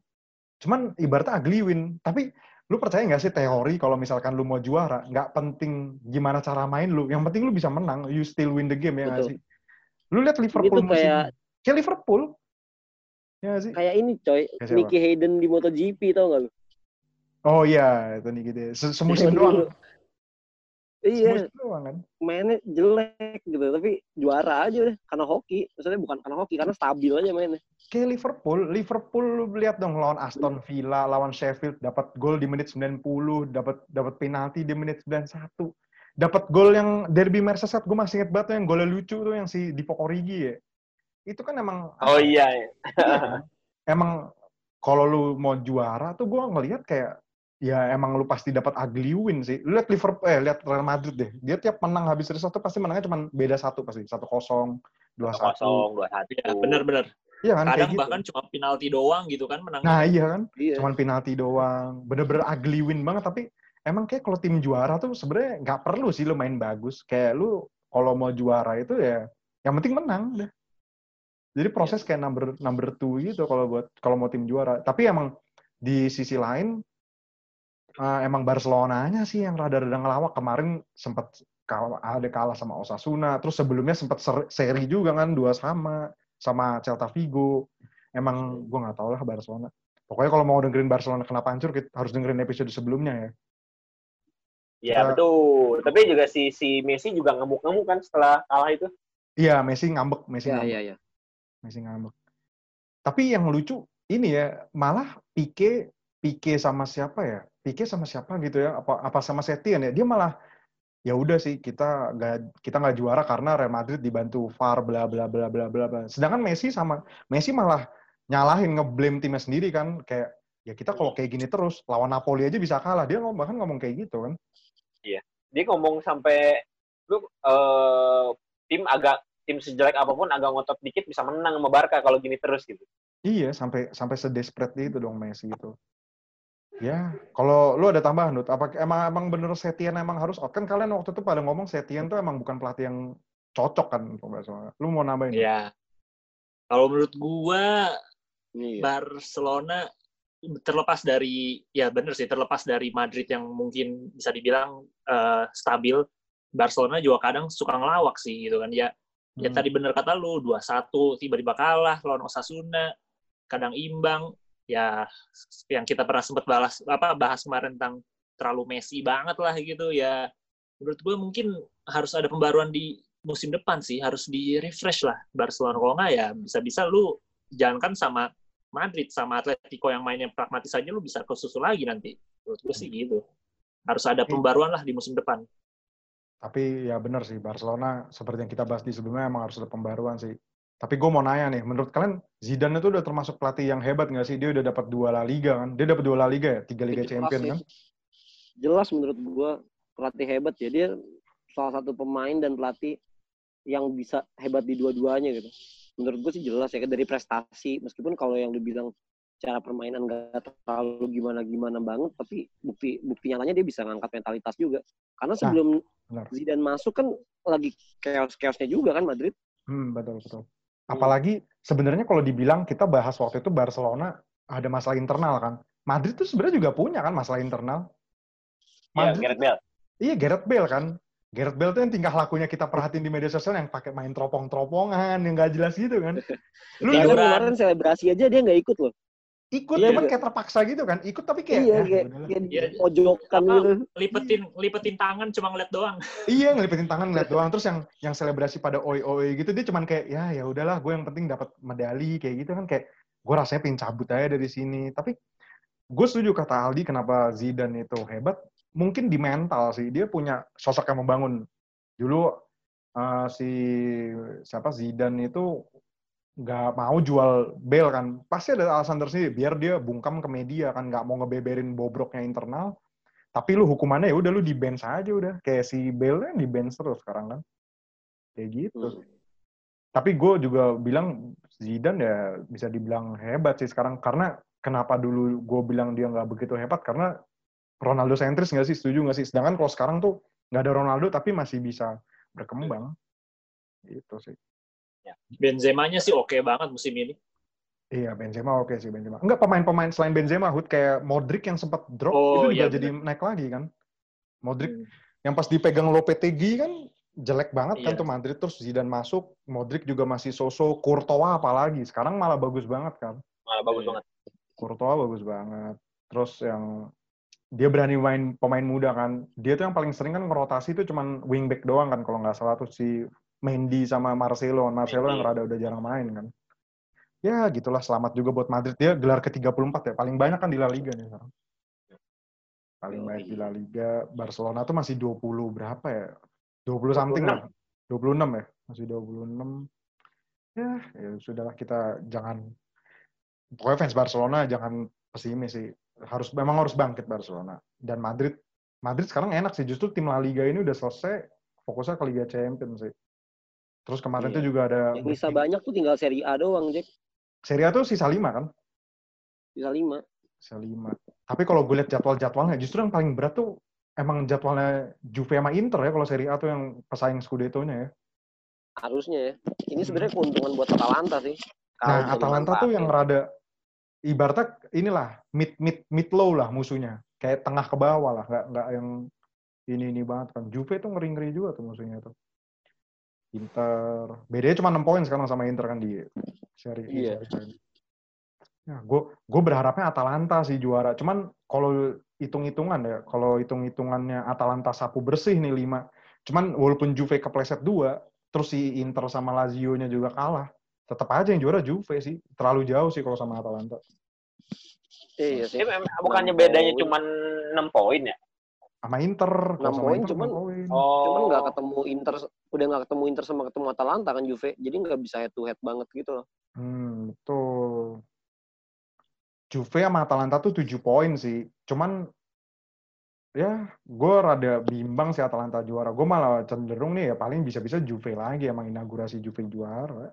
cuman ibaratnya ugly win tapi lu percaya nggak sih teori kalau misalkan lu mau juara nggak penting gimana cara main lu yang penting lu bisa menang you still win the game ya nggak sih lu lihat Liverpool Itu musim kayak- kayak Liverpool ya nggak sih Kayak ini coy, Kayak siapa? Nicky Hayden di MotoGP tau gak lu? oh iya itu ya. Se- semusim Zaman doang dulu. Iya, doang kan mainnya jelek gitu, tapi juara aja udah karena hoki. Maksudnya bukan karena hoki, karena stabil aja mainnya. kayak Liverpool, Liverpool lu lihat dong lawan Aston Villa, lawan Sheffield dapat gol di menit 90, dapat dapat penalti di menit 91. Dapat gol yang derby Merseyside, gue masih inget banget tuh yang golnya lucu tuh yang si Divock Origi ya. Itu kan emang Oh iya. iya. Iya. emang kalau lu mau juara tuh gue ngelihat kayak ya emang lu pasti dapat ugly win sih. Lu lihat Liverpool eh lihat Real Madrid deh. Dia tiap menang habis dari satu pasti menangnya cuma beda satu pasti. Satu kosong, dua satu. kosong dua satu. Ya, bener-bener. Iya kan kayak Kadang gitu. bahkan cuma penalti doang gitu kan menang. Nah iya kan. Iya. cuman penalti doang bener-bener ugly win banget tapi emang kayak kalau tim juara tuh sebenarnya nggak perlu sih lo main bagus kayak lu kalau mau juara itu ya yang penting menang udah jadi proses kayak number number two gitu kalau buat kalau mau tim juara tapi emang di sisi lain eh, emang Barcelonanya sih yang rada-rada ngelawak kemarin sempat kalah ada kalah sama Osasuna terus sebelumnya sempat ser- seri juga kan dua sama sama Celta Vigo emang gue nggak tahu lah Barcelona Pokoknya kalau mau dengerin Barcelona kenapa hancur, kita harus dengerin episode sebelumnya ya. Iya Kita- betul. Tapi juga si si Messi juga ngemuk-ngemuk kan setelah kalah itu. Iya, Messi ngambek, Messi Iya, ngambek, iya, iya. Messi ngambek. Tapi yang lucu ini ya, malah Pique, Pique sama siapa ya? Pique sama siapa gitu ya? Apa apa sama Setien ya? Dia malah ya udah sih kita nggak kita nggak juara karena Real Madrid dibantu VAR bla bla bla bla bla bla. Sedangkan Messi sama Messi malah nyalahin ngeblame timnya sendiri kan kayak ya kita kalau kayak gini terus lawan Napoli aja bisa kalah. Dia ngomong bahkan ngomong kayak gitu kan. Dia ngomong sampai lu eh, tim agak tim sejelek apa pun agak ngotot dikit bisa menang sama Barca kalau gini terus gitu. Iya, sampai sampai sedesperate itu dong Messi itu. Ya, kalau lu ada tambahan, Dut, apa emang emang bener Setien emang harus out? Kan kalian waktu itu pada ngomong Setien tuh emang bukan pelatih yang cocok kan. Lu mau nambahin? Dut? Ya. Kalau menurut gua Iya. Barcelona terlepas dari ya bener sih terlepas dari Madrid yang mungkin bisa dibilang eh, stabil Barcelona juga kadang suka ngelawak sih gitu kan ya ya Hmm. tadi bener kata lu 2-1 tiba-tiba kalah lawan Osasuna kadang imbang ya yang kita pernah sempat bahas apa bahas kemarin tentang terlalu Messi banget lah gitu ya. Menurut gue mungkin harus ada pembaruan di musim depan sih harus di refresh lah. Barcelona kalau nggak ya bisa-bisa lu jangankan sama Madrid sama Atletico yang mainnya pragmatis aja lu bisa kesusul lagi nanti. Menurut gue sih gitu. Harus ada pembaruan lah di musim depan. Tapi ya bener sih, Barcelona seperti yang kita bahas di sebelumnya emang harus ada pembaruan sih. Tapi gue mau nanya nih, menurut kalian Zidane itu udah termasuk pelatih yang hebat nggak sih? Dia udah dapat dua La Liga kan? Dia dapat dua La Liga ya? Tiga Liga Jelas Champion sih. kan? Jelas menurut gua pelatih hebat ya. Dia salah satu pemain dan pelatih yang bisa hebat di dua-duanya gitu. Menurut gua sih jelas ya dari prestasi. Meskipun kalau yang dibilang cara permainan nggak terlalu gimana-gimana banget, tapi bukti bukti nyatanya dia bisa ngangkat mentalitas juga. Karena sebelum benar. Zidane masuk kan lagi chaos-chaosnya juga kan Madrid. Hmm, betul betul. Apalagi sebenarnya kalau dibilang kita bahas waktu itu Barcelona ada masalah internal kan. Madrid tuh sebenarnya juga punya kan masalah internal. Ya, Madrid Gareth Bale. Iya Gareth Bale kan. Gareth Bale tuh yang tingkah lakunya kita perhatiin di media sosial yang pakai main teropong-teropongan yang gak jelas gitu kan. Lu Tiduran. kemarin selebrasi aja dia nggak ikut loh. Ikut Iya, cuman iya. kayak terpaksa gitu kan. Ikut tapi kayak iya, "Ah, kayak, udahlah." kayak Iya. pojokan gitu. lipetin lipetin tangan cuma ngeliat doang Iya ngelipetin tangan ngeliat doang terus yang yang selebrasi pada oi oi gitu dia cuman kayak ya ya udahlah gue yang penting dapat medali kayak gitu kan kayak gue rasanya pengen cabut aja dari sini tapi gue setuju kata Aldi kenapa Zidane itu hebat mungkin di mental sih dia punya sosok yang membangun dulu eh, si siapa Zidane itu nggak mau jual Bale kan pasti ada alasan tersendiri biar dia bungkam ke media kan nggak mau ngebeberin bobroknya internal tapi lu hukumannya ya udah lu di bench aja udah kayak si Bale yang di bench terus sekarang kan kayak gitu Hmm. tapi gue juga bilang Zidane ya bisa dibilang hebat sih sekarang karena kenapa dulu gue bilang dia nggak begitu hebat karena Ronaldo sentris nggak sih? Setuju nggak sih? Sedangkan kalau sekarang tuh nggak ada Ronaldo tapi masih bisa berkembang. Itu sih. Benzema-nya sih oke banget musim ini. Iya, Benzema oke sih Benzema. Enggak pemain-pemain selain Benzema, Hud kayak Modric yang sempat drop Oh, itu juga iya, jadi naik lagi kan. Modric Hmm. yang pas dipegang Lopetegui kan jelek banget kan Iya. tuh Madrid terus Zidane masuk, Modric juga masih so-so, Courtois apalagi. Sekarang malah bagus banget kan. Malah bagus Iya. banget. Courtois bagus banget. Terus yang dia berani main pemain muda kan. Dia tuh yang paling sering kan ngerotasi itu cuman wingback doang kan kalau nggak salah tuh si Mendy sama Marcelo. Marcelo yang rada udah jarang main kan. Ya gitulah selamat juga buat Madrid. Dia gelar ke-34 ya. Paling banyak kan di La Liga nih sekarang. Paling banyak di La Liga. Barcelona tuh masih 20 berapa ya? 20 something lah. 26 ya? Masih 26. Ya, ya sudahlah kita jangan pokoknya fans Barcelona jangan pesimis sih. Harus memang harus bangkit Barcelona. Dan Madrid Madrid sekarang enak sih. Justru tim La Liga ini udah selesai fokusnya ke Liga Champions sih. Terus kemarin Iya. tuh juga ada Yang bisa banyak tuh tinggal Serie A doang, Jack. Serie A tuh sisa 5 kan? Bisa lima. Sisa 5. Tapi kalau gue lihat jadwal-jadwalnya justru yang paling berat tuh emang jadwalnya Juve sama Inter ya kalau Serie A tuh yang pesaing Scudetto-nya ya. Harusnya ya. Ini sebenarnya keuntungan buat Atalanta sih. Nah, Atalanta tuh yang rada ibaratnya inilah mid mid mid low lah musuhnya. Kayak tengah ke bawah lah, nggak nggak yang ini ini banget kan. Juve tuh ngeri ngeri juga tuh musuhnya tuh. Inter, bedanya cuma 6 poin sekarang sama Inter kan di seri di Iya. seri ini. Ya, gue gue berharapnya Atalanta sih juara. Cuman kalau hitung-hitungan ya, kalau hitung-hitungannya Atalanta sapu bersih nih 5. Cuman walaupun Juve kepleset 2, terus si Inter sama Lazio-nya juga kalah. Tetap aja yang juara Juve sih. Terlalu jauh sih kalau sama Atalanta. Iya sih. Ini memang bukannya bedanya poin. cuma 6 poin ya? Sama Inter. Enam sama poin, cuman-. Oh. Cuman nggak ketemu Inter, udah nggak ketemu Inter sama ketemu Atalanta kan Juve. Jadi nggak bisa head to head banget gitu loh. Hmm, betul. Juve sama Atalanta tuh 7 poin sih. Cuman ya gue rada bimbang sih Atalanta juara. Gue malah cenderung nih ya paling bisa-bisa Juve lagi emang inaugurasi Juve juara.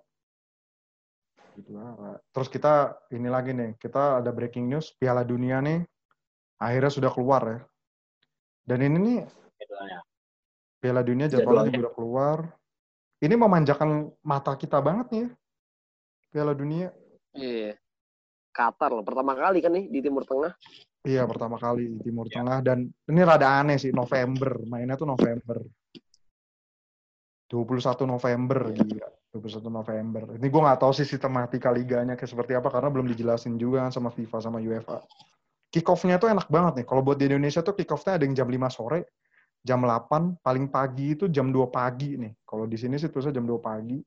Juara. Terus kita ini lagi nih, kita ada breaking news Piala Dunia nih akhirnya sudah keluar ya. Dan ini nih Jadwalnya. Piala Dunia jadwalnya juga udah keluar. Ini memanjakan mata kita banget nih ya. Piala Dunia. Iya. Qatar loh, pertama kali kan nih di Timur Tengah. Iya pertama kali di Timur Ya. Tengah dan ini rada aneh sih November mainnya tuh November 21 November gila 21 November ini gue nggak tahu sih sistematika liganya kayak seperti apa karena belum dijelasin juga kan sama FIFA sama UEFA kick off-nya tuh enak banget nih kalau buat di Indonesia tuh kick off-nya ada yang jam 5 sore jam 8 paling pagi itu jam 2 pagi nih kalau di sini sih tulisnya jam 2 pagi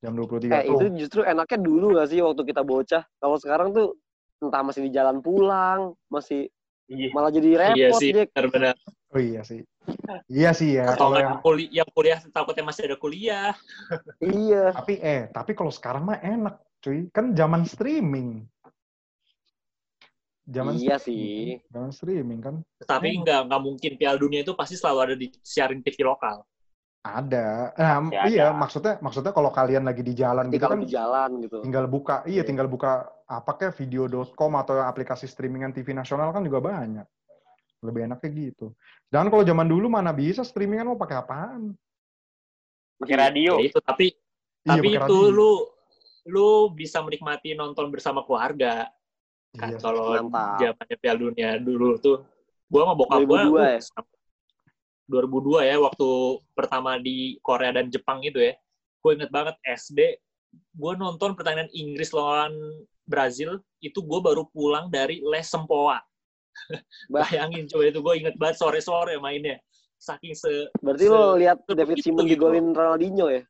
jam 23 Eh, itu justru enaknya dulu gak sih waktu kita bocah. Kalau sekarang tuh entah masih di jalan pulang, masih Iya. malah jadi repot, Iya sih, benar-benar. oh iya sih iya sih ya Atau kalau yang kuli yang kuliah takutnya masih ada kuliah. Iya. Tapi eh, tapi kalau sekarang mah enak, cuy. Kan zaman streaming. Zaman Iya streaming. sih. Zaman streaming kan Tapi Hmm. nggak nggak mungkin Piala Dunia itu pasti selalu ada di siarin TV lokal. ada. Nah, Ya, iya, ada. maksudnya maksudnya kalau kalian lagi di jalan gitu kan di jalan gitu. tinggal buka, iya Iya. tinggal buka apa kayak video.com atau aplikasi streamingan TV nasional kan juga banyak. Lebih enaknya gitu. Dan kalau zaman dulu mana bisa streamingan mau pakai apaan? Pakai radio. Ya itu tapi Iya, tapi itu radio. lu lu bisa menikmati nonton bersama keluarga kan Iya. kalau zamannya Piala Dunia dulu tuh gua sama bokap gua 2002 uh, ya? sama- 2002 ya waktu pertama di Korea dan Jepang itu ya gue inget banget SD gue nonton pertandingan Inggris lawan Brazil itu gue baru pulang dari les sempoa Bah. bayangin coba itu gue inget banget sore-sore mainnya saking se Berarti Se- lo lihat David gitu Simon gitu. digolin Ronaldinho ya?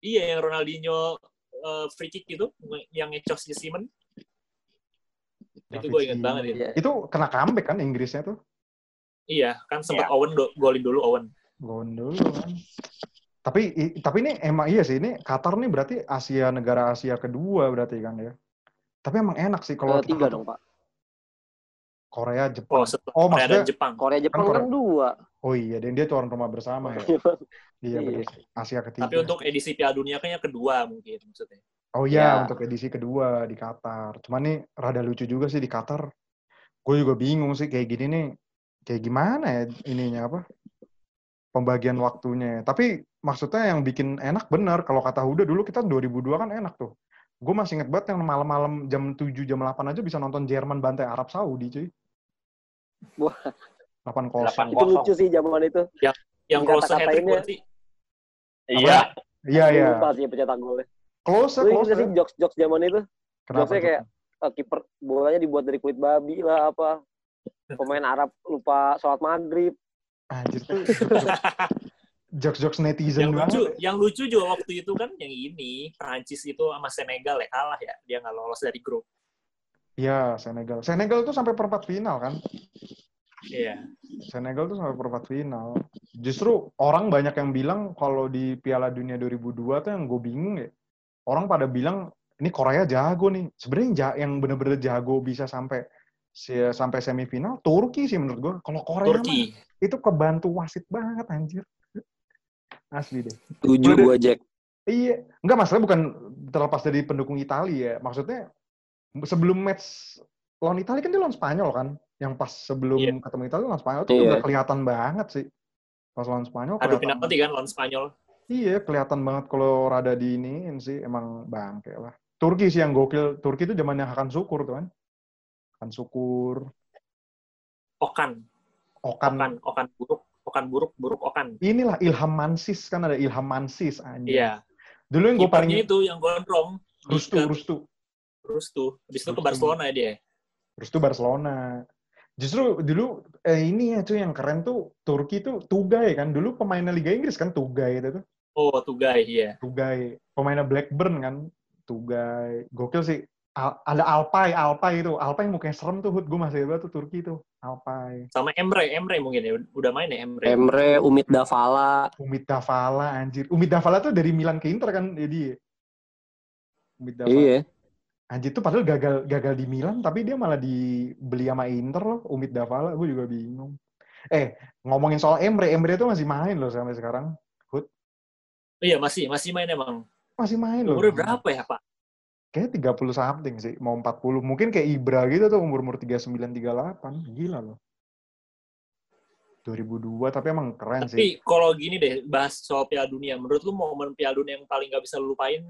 iya yang Ronaldinho eh, free kick itu yang ngecos si Simon itu gue inget banget itu Iya. Itu kena comeback kan Inggrisnya tuh. iya kan sempat Iya. Owen do- golin dulu Owen Gol dulu kan. Tapi i- tapi ini emang iya sih ini Qatar nih berarti Asia negara Asia kedua berarti kan ya. Tapi emang enak sih kalau tiga dong, Pak. Korea, Jepang. oh setelah Oh, Korea maksudnya- dan Jepang Korea Jepang Korea- kan dua. Oh iya, dan dia tuan rumah bersama ya. Iya Iya. benar. Asia ketiga. tapi untuk edisi Piala Dunia kayaknya kedua mungkin maksudnya Oh iya, Ya. untuk edisi kedua di Qatar. Cuman nih rada lucu juga sih di Qatar. Gue juga bingung sih kayak gini nih. kayak gimana ya ininya apa pembagian waktunya. Tapi maksudnya yang bikin enak bener. Kalau kata Huda dulu kita 2002 kan enak tuh. Gue masih inget banget yang malam-malam jam 7, jam 8 aja bisa nonton Jerman bantai Arab Saudi, cuy. Wah. 8 Delapan Itu Kosong. lucu sih zaman itu. Yang Yang close hat kata-katainnya- berarti. Iya. Iya, iya. Lupa sih pencetak golnya. Close, Lu close. sih jokes-jokes zaman itu? Kenapa? jokesnya kayak eh, kiper bolanya dibuat dari kulit babi lah apa. Pemain Arab lupa sholat maghrib. Anjir tuh. Jokes-jokes netizen yang banget. lucu, yang lucu juga waktu itu kan yang ini Prancis itu sama Senegal ya kalah ya, dia nggak lolos dari grup. Iya, Senegal. Senegal tuh sampai perempat final kan. Iya. Senegal tuh sampai perempat final. Justru orang banyak yang bilang kalau di Piala Dunia 2002 tuh yang gue bingung ya. Orang pada bilang ini Korea jago nih. Sebenarnya yang, bener-bener jago bisa sampai si- sampai semifinal Turki sih menurut gue. Kalau Korea mah Turki. itu kebantu wasit banget anjir. Asli deh. Tujuh gua Jack. Iya, enggak masalah bukan terlepas dari pendukung Italia ya. Maksudnya sebelum match lawan Italia kan dia lawan Spanyol kan. Yang pas sebelum Iya. ketemu Italia lawan Spanyol tuh Iya. udah kelihatan banget sih. Pas lawan Spanyol Adu kelihatan. penalti kan lawan Spanyol. Iya, kelihatan banget kalau rada di iniin sih emang bangke lah. Turki sih yang gokil. Turki itu zamannya Hakan Sukur tuh kan. Hakan Sukur, Okan, Okan. Okan, Okan buruk, Okan buruk, buruk Okan. Inilah Ilham Mansis kan ada Ilham Mansis anjir. Iya. Dulu yang gue paling itu yang gondrong. Rustu, Dika- Rustu. Rustu. Habis itu ke Rustu. Barcelona dia. Terus tuh Barcelona. Justru dulu eh, ini ya cuy yang keren tuh Turki tuh Tugay kan. Dulu pemainnya Liga Inggris kan Tugay itu tuh. Oh, Tugai, iya. Tugay. Pemainnya Blackburn kan. Tugay. Gokil sih. Al- ada Alpay, Alpay itu. Alpay mukanya serem tuh, Hud. Gue masih ingat tuh Turki tuh. Alpay. Sama Emre, Emre mungkin ya. Udah main ya Emre. Emre, Umit Davala. Umid Davala, anjir. Umid Davala tuh dari Milan ke Inter kan, jadi. Umid Davala. Iya. Anjir tuh padahal gagal gagal di Milan, tapi dia malah dibeli sama Inter loh, Umid Davala. Gue juga bingung. Eh, ngomongin soal Emre, Emre tuh masih main loh sampai sekarang. Iya, masih masih main emang. Masih main loh. Umurnya berapa ya, Pak? Kayaknya 30 something sih, mau 40. Mungkin kayak Ibra gitu tuh umur-umur 39 38. Gila loh. 2002 tapi emang keren sih. Tapi kalau gini deh, bahas soal Piala Dunia. Menurut lu momen Piala Dunia yang paling gak bisa lu lupain,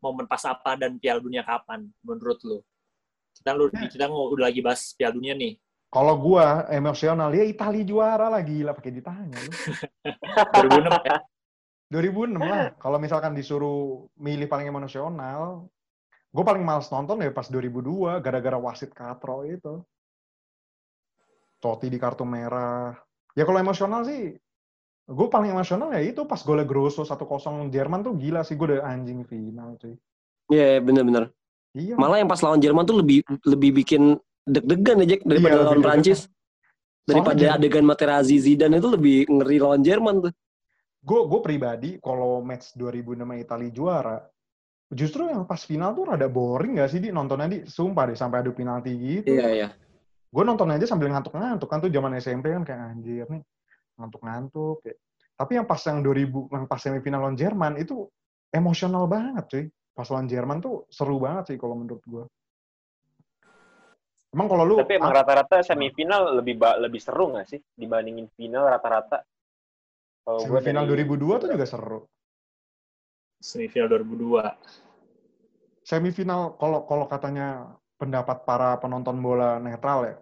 momen pas apa dan Piala Dunia kapan? Menurut lu? Kita lu Ya. kita udah lagi bahas Piala Dunia nih. Kalau gua emosional ya Italia juara lah gila pakai ditanya lu. 2006 ya. 2006 lah. Kalau misalkan disuruh milih paling emosional, gue paling males nonton ya pas 2002 gara-gara wasit katro itu. Totti di kartu merah. Ya kalau emosional sih, gue paling emosional ya itu pas golnya Grosso 1-0 Jerman tuh gila sih gue udah anjing final cuy. Iya, bener-bener. Iya. Malah yang pas lawan Jerman tuh lebih lebih bikin deg-degan ya Jack daripada Iya, lawan. Prancis. Daripada Soalnya- adegan Materazzi Zidane itu lebih ngeri lawan Jerman tuh. Gue gue pribadi kalau match 2006 Italia juara justru yang pas final tuh rada boring gak sih di nontonnya di sumpah deh sampai adu penalti gitu Iya, iya. gue nonton aja sambil ngantuk-ngantuk kan tuh zaman SMP kan kayak anjir nih ngantuk-ngantuk kayak. tapi yang pas yang 2000 yang pas semifinal lawan Jerman itu emosional banget cuy pas lawan Jerman tuh seru banget sih kalau menurut gue emang kalau lu Tapi emang rata-rata semifinal lebih ba- lebih seru nggak sih dibandingin final rata-rata? Kalau gua semifinal dari- 2002 tuh juga seru Semifinal 2002. semifinal kalau kalau katanya pendapat para penonton bola netral ya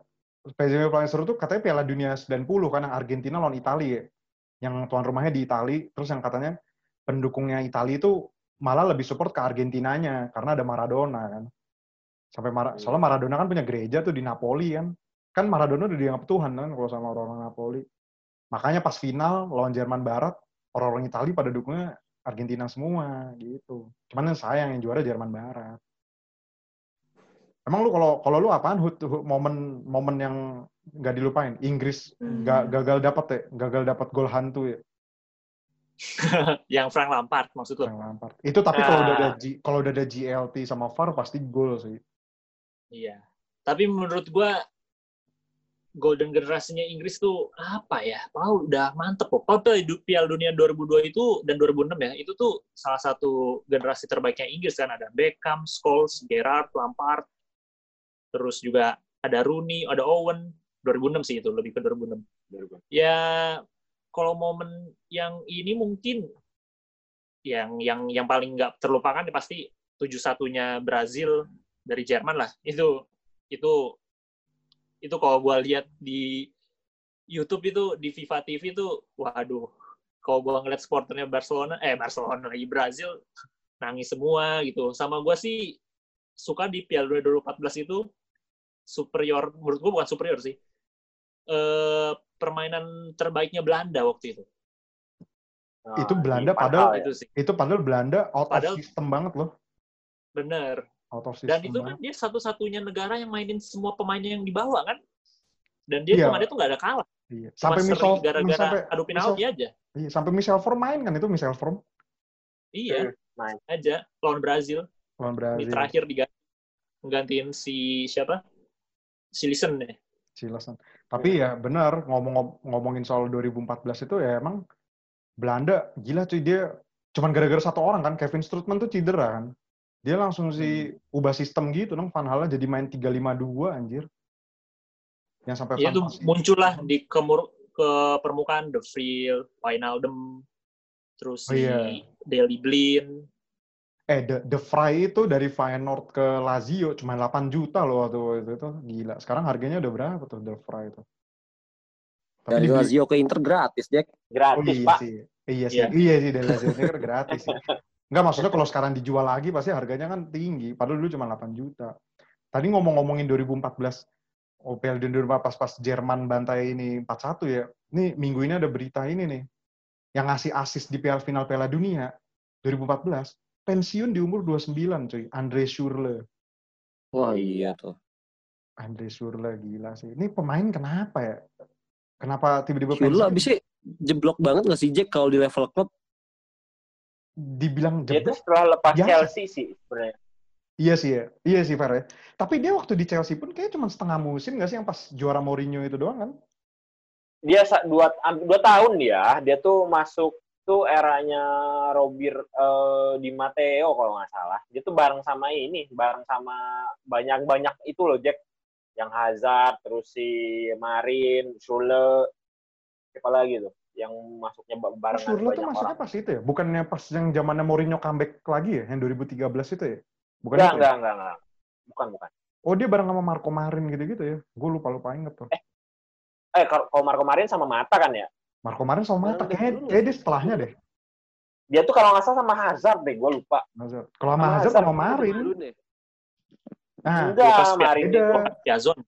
semifinal paling seru tuh katanya Piala Dunia 90 kan yang Argentina lawan Italia ya. yang tuan rumahnya di Italia terus yang katanya pendukungnya Italia itu malah lebih support ke Argentinanya karena ada Maradona kan sampai Mara, Iya. soalnya Maradona kan punya gereja tuh di Napoli kan kan Maradona udah dianggap Tuhan kan kalau sama orang-orang Napoli makanya pas final lawan Jerman Barat orang-orang Italia pada dukungnya Argentina semua gitu. Cuman yang sayang yang juara Jerman Barat. Emang lu kalau kalau lu apaan Hud, momen momen yang nggak dilupain? Inggris Hmm. nggak gagal dapat ya, gagal dapat gol hantu ya, yang Frank Lampard maksud lu? yang Lampard. Itu tapi kalau udah ada Ah. Kalau udah ada GLT sama VAR pasti gol sih. Iya. Tapi menurut gua golden generasinya Inggris tuh apa ya? Pau udah mantep kok. Pau Piala Dunia 2002 itu dan 2006 ya, itu tuh salah satu generasi terbaiknya Inggris kan ada Beckham, Scholes, Gerrard, Lampard. Terus juga ada Rooney, ada Owen. 2006 sih itu, lebih ke 2006. Ya kalau momen yang ini mungkin yang yang yang paling nggak terlupakan ya pasti tujuh satunya Brazil dari Jerman lah. Itu itu itu kalau gue lihat di YouTube itu di FIFA TV itu waduh. Kalau gue ngeliat supporternya Barcelona eh Barcelona lagi Brazil nangis semua gitu. Sama gue sih suka di Piala Dunia 2014 itu superior menurut gue bukan superior sih eh, permainan terbaiknya Belanda waktu itu. Nah, Itu Belanda di padahal- itu sih. Itu padahal Belanda out Padahal- of system banget loh. bener dan itu kan dia satu-satunya negara yang mainin semua pemainnya yang dibawa kan dan dia Iya. kemarin tuh nggak ada kalah Iya. Sampai Michel gara-gara sampai adu penalti Michel, aja iya, sampai Michel Form main kan itu Michel Form iya main. aja lawan Brazil lawan di Brazil. terakhir diganti menggantiin si siapa si Listen ya Silasan. Tapi ya benar ngomong ngomongin soal 2014 itu ya emang Belanda gila cuy dia cuman gara-gara satu orang kan Kevin Strootman tuh cedera kan. Dia langsung si ubah sistem gitu dong Van Halen jadi main 352 anjir. Yang sampai ya Van itu muncullah di kemur ke permukaan The Friel, Wijnaldum, terus Oh, si iya. Daley Blind. eh The, The Fry itu dari Feyenoord ke Lazio cuma 8 juta loh waktu itu, itu gila. Sekarang harganya udah berapa tuh The Fry itu? Tapi Dari Lazio ke Inter gratis, Jack. Oh Gratis, iya Pak. sih. Iya sih. Iya. Iya sih dari Lazio ini kan gratis sih. Enggak maksudnya kalau sekarang dijual lagi pasti harganya kan tinggi. Padahal dulu cuma 8 juta. Tadi ngomong-ngomongin 2014 oh, Piala Dunia pas-pas Jerman bantai ini 4-1 ya. Nih minggu ini ada berita ini nih. Yang ngasih asis di Piala final Piala Dunia 2014 pensiun di umur 29 cuy. Andre Schürrle. Wah iya tuh. Andre Schürrle gila sih. Ini pemain kenapa ya? Kenapa tiba-tiba pensiun? abisnya jeblok banget gak sih Jack kalau di level klub? Dibilang Dia tuh jeblok setelah lepas Biasa. Chelsea sih sebenarnya. Iya sih ya, iya sih Fer ya. Tapi dia waktu di Chelsea pun kayaknya cuma setengah musim nggak sih yang pas juara Mourinho itu doang kan? Dia dua, dua tahun dia, dia tuh masuk tuh eranya Robir eh, di Matteo kalau nggak salah. Dia tuh bareng sama ini, bareng sama banyak-banyak itu loh Jack. Yang Hazard, terus si Marin, Schule, siapa lagi tuh? Yang masuknya ba- barengan Schürrle tuh masuknya orang. pas itu ya? Bukannya pas yang zamannya Mourinho comeback lagi ya? Yang 2013 itu ya? Bukan Enggak, itu ya? enggak, enggak, enggak. Bukan, bukan. Oh dia bareng sama Marco Marin gitu-gitu ya? Gue lupa-lupa inget tuh. Eh, kalau kalau Marco Marin sama Mata kan ya? Marco Marin sama Mata, Bareng kayaknya, kayaknya dia setelahnya deh. Dia tuh kalau nggak salah sama Hazard deh, gue lupa. Hazard. Kalau sama Sama Hazard Hazard sama Marin. Nah, Enggak, Marin beda. itu. Piazon.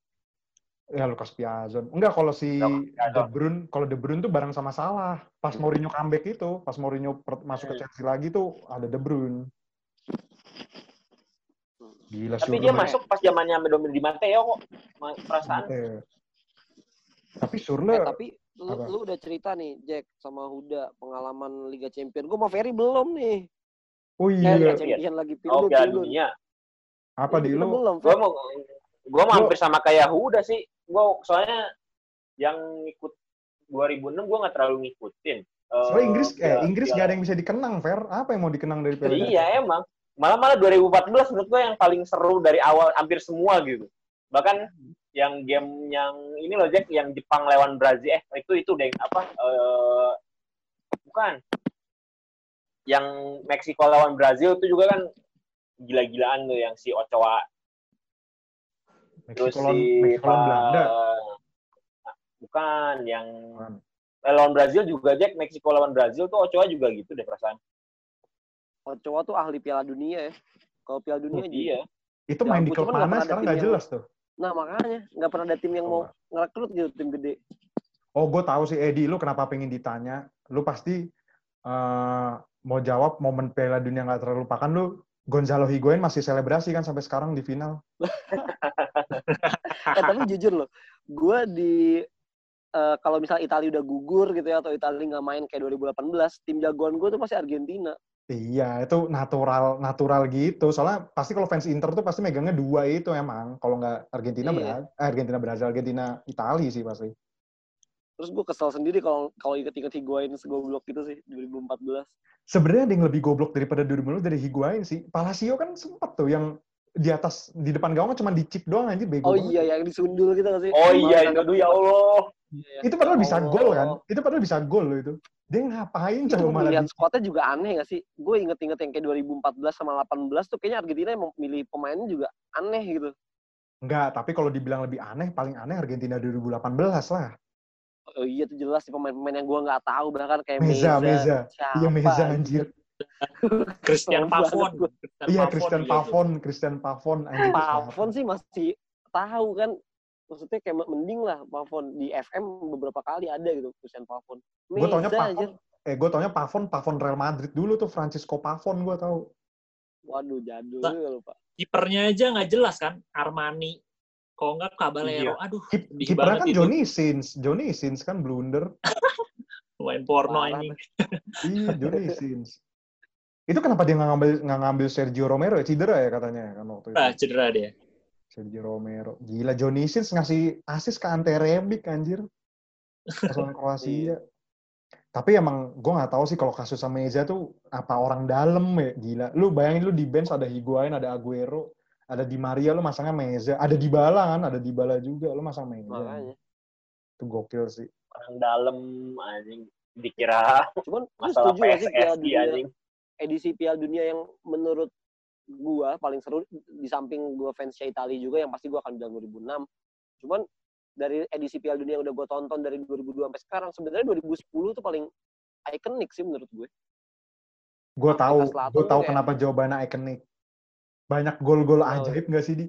Ya Lucas Piazon. Enggak, kalau si Lucas De. Bruyne, kalau De Bruyne tuh bareng sama Salah. Pas Mourinho comeback itu, pas Mourinho masuk ke Hmm. Chelsea lagi tuh ada De Bruyne. Gila Tapi dia masuk pas zamannya Dominic Di Matteo kok. Perasaan. Iya. Tapi Schürrle, Eh, tapi lu, Apa? lu udah cerita nih Jack sama Huda pengalaman Liga Champion. Gue sama Ferry belum nih. oh Eh, iya, Liga Champion lagi Oh, Piala pilih. Dunia. apa di lu? belum. Gue mau gue mau Gua- hampir sama kayak Huda sih. Gue soalnya yang ikut 2006 gue nggak terlalu ngikutin. Eh, Soalnya Inggris, eh Piala- Inggris Piala- gak ada yang bisa dikenang, Fer. Apa yang mau dikenang dari Piala? Iya emang. Malah malah 2014 menurut gue yang paling seru dari awal hampir semua gitu. Bahkan yang game yang ini loh Jack yang Jepang lawan Brazil eh itu itu deh apa eh bukan yang Meksiko lawan Brazil itu juga kan gila-gilaan tuh yang si Ochoa Meksiko lawan Belanda. Bukan yang Bukan. eh, lawan Brazil juga Jack Meksiko lawan Brazil tuh Ochoa juga gitu deh perasaan Ochoa tuh ahli Piala Dunia ya. Kalau Piala Dunia aja. iya Itu Ya main di klub mana sekarang nggak jelas tuh. Nah makanya nggak pernah ada tim yang mau Coba. ngerekrut gitu tim gede. Oh, gue tahu sih Edi, lu kenapa pengen ditanya? Lu pasti eh, mau jawab momen Piala Dunia nggak terlupakan lu Gonzalo Higuain masih selebrasi kan sampai sekarang di final. eh tapi jujur loh, gue di eh, kalau misal Italia udah gugur gitu ya atau Italia nggak main kayak 2018, tim jagoan gue tuh pasti Argentina. Iya, itu natural natural gitu. Soalnya pasti kalau fans Inter tuh pasti megangnya dua itu emang. Kalau nggak Argentina Iya. Eh, Argentina Brazil, Argentina Italia sih pasti. Terus gue kesel sendiri kalau kalau inget-inget Higuain segoblok gitu sih 2014. Sebenarnya ada yang lebih goblok daripada 2000 dari Higuain sih. Palacio kan sempat tuh yang di atas di depan gawang cuma dicip doang anjir bego Oh banget. iya, yang disundul gitu nggak sih? Oh iya, Kemarin itu ya Allah. Itu padahal Ya bisa Allah. gol kan? Itu padahal bisa gol loh itu. Dia ngapain Itu coba malah lihat di- squadnya juga aneh gak sih? Gue inget-inget yang kayak 2014 sama 18 tuh kayaknya Argentina yang milih pemainnya juga aneh gitu. Enggak, tapi kalau dibilang lebih aneh, paling aneh Argentina 2018 lah. Oh iya tuh jelas sih pemain-pemain yang gue nggak tahu bahkan kayak Meza, Meza. Meza. Iya Meza anjir. Christian Pavon. Iya Christian dia tuh. Pavon, Christian Pavon Pavon sih masih tahu kan. Maksudnya kayak mending lah Pavon di FM beberapa kali ada gitu Christian Pavon. Gue taunya Pavon, eh gue taunya Pavon, Pavon Real Madrid dulu tuh Francisco Pavon gue tahu. Waduh jadul Nah. juga lupa. Kipernya aja nggak jelas kan, Armani. Kalau nggak Caballero, aduh, Kip- sedih Kipernya kan itu. Johnny Sins, Johnny Sins kan blunder. Main porno ini. iya Johnny Sins. Itu kenapa dia nggak ngambil nggak ngambil Sergio Romero ya? Cedera ya katanya kan waktu itu. Ah, cedera dia. Sergio Romero. Gila Johnny Sins ngasih asis ke Ante Rebic anjir. Pasangan Kroasia. Tapi emang gue nggak tahu sih kalau kasus sama Eza tuh apa orang dalam ya gila. Lu bayangin lu di bench ada Higuain, ada Aguero, ada Di Maria, lu masangnya Meza, ada Dybala kan, ada Dybala juga, lu masang Meza. Makanya. Itu gokil sih. Orang dalam anjing dikira Cuman masalah gak PSSI anjing. Edisi Piala Dunia yang menurut gua paling seru di samping gua fansnya Italia juga yang pasti gua akan bilang 2006. Cuman dari edisi Piala Dunia yang udah gua tonton dari 2002 sampai sekarang sebenarnya 2010 tuh paling ikonik sih menurut gue. Gue Afrika tahu, gue tuh tahu kayak- kenapa jawabannya ikonik. Banyak gol-gol ajaib gak sih di?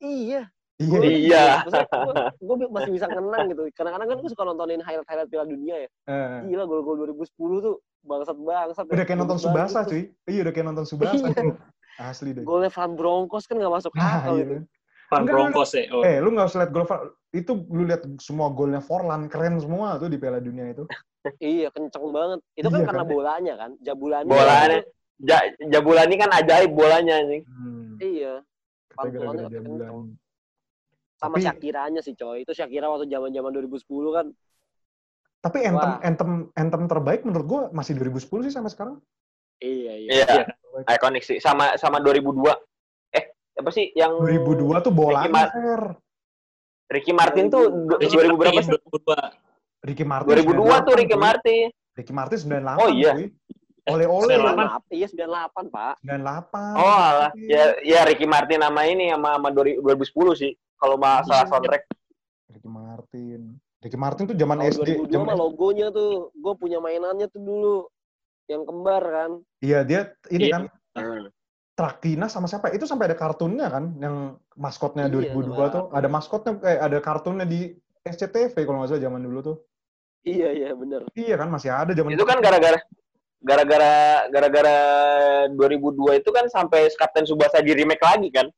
Iya. Iya. Gua- Iya. gua, gua masih bisa ngenang gitu. Kadang-kadang kan gua suka nontonin highlight-highlight Piala Dunia ya. Eh, Gila gol-gol 2010 tuh bangsat-bangsat. udah kayak nonton Subasa cuy. Iya udah kayak nonton Subasa. Iya. Asli deh. Golnya Van Bronckhorst kan gak masuk Nah, akal iya. itu. Van Enggak, Bronckhorst ya. Oh. Eh, lu nggak usah lihat gol Van- itu lu lihat semua golnya Forlan keren semua tuh di Piala Dunia itu. Iya, kenceng banget. Itu kan Iya, karena kan? bolanya kan, jabulannya. Bolanya. Ja, Jabulani kan ajaib bolanya anjing. Hmm. Iya, pantulannya kenceng. Sama Tapi- Shakiranya sih coy. Itu Shakira waktu zaman-zaman 2010 kan. Tapi anthem Wah. anthem anthem terbaik menurut gua masih 2010 sih sampai sekarang. Iya, iya. Iya, ikonik sih. Sama sama 2002. Eh, apa sih yang 2002 tuh bola Ricky Mar-. Ricky Martin tuh Ricky 2000 berapa Martin, sih? 2002. Ricky Martin 2002 tuh 98, Ricky. Martin. Ricky Martin 98 Oh, iya. Oleh-oleh 98. 98. Iya, 98, Pak. 98. Oh alah. Ya ya Ricky Martin nama ini sama sama 2010 sih. Kalau masalah Iya. soundtrack. Ricky Martin. Ricky Martin tuh zaman Tahun SD. 2002 zaman logonya tuh, gue punya mainannya tuh dulu. Yang kembar kan. Iya, dia ini Iya. kan Hmm. Traktina sama siapa? Itu sampai ada kartunnya kan yang maskotnya Iya, 2002 tuh. sama- Ada maskotnya kayak ada kartunnya di SCTV kalau nggak salah zaman dulu tuh. Iya, iya, bener. Iya kan masih ada zaman Itu kan gara-gara gara-gara gara-gara 2002 itu kan sampai Kapten Subasa di remake lagi kan?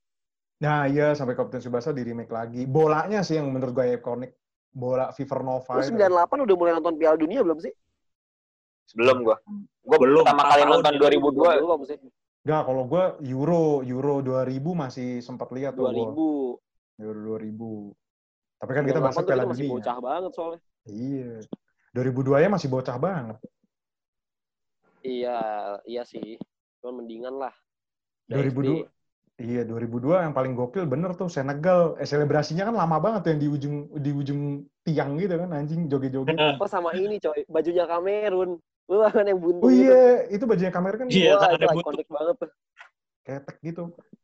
Nah iya sampai Kapten Subasa di remake lagi. Bolanya sih yang menurut gue ikonik. Bola Fever Nova. Lu itu. 98 udah mulai nonton Piala Dunia belum sih? Belum gua. Gua Belum, pertama kali tahun nonton ya. 2002 Belum sih. Enggak, kalau gue Euro, Euro 2000 masih sempat lihat tuh 2000. gua. Euro 2000. Tapi kan kita 98 bahas Piala kita masih Dunia. bocah banget soalnya. Iya. 2002 ya masih bocah banget. Iya, iya sih. Cuman mendingan lah. 2002. Iya, 2002 yang paling gokil bener tuh Senegal. Eh, selebrasinya kan lama banget tuh yang di ujung di ujung tiang gitu kan anjing joget-joget. Apa sama ini coy, bajunya Kamerun. Lu kan yang buntu Oh gitu. iya, itu bajunya kamera kan Iya, Wah, kan ada buntu. banget tuh. ketek gitu.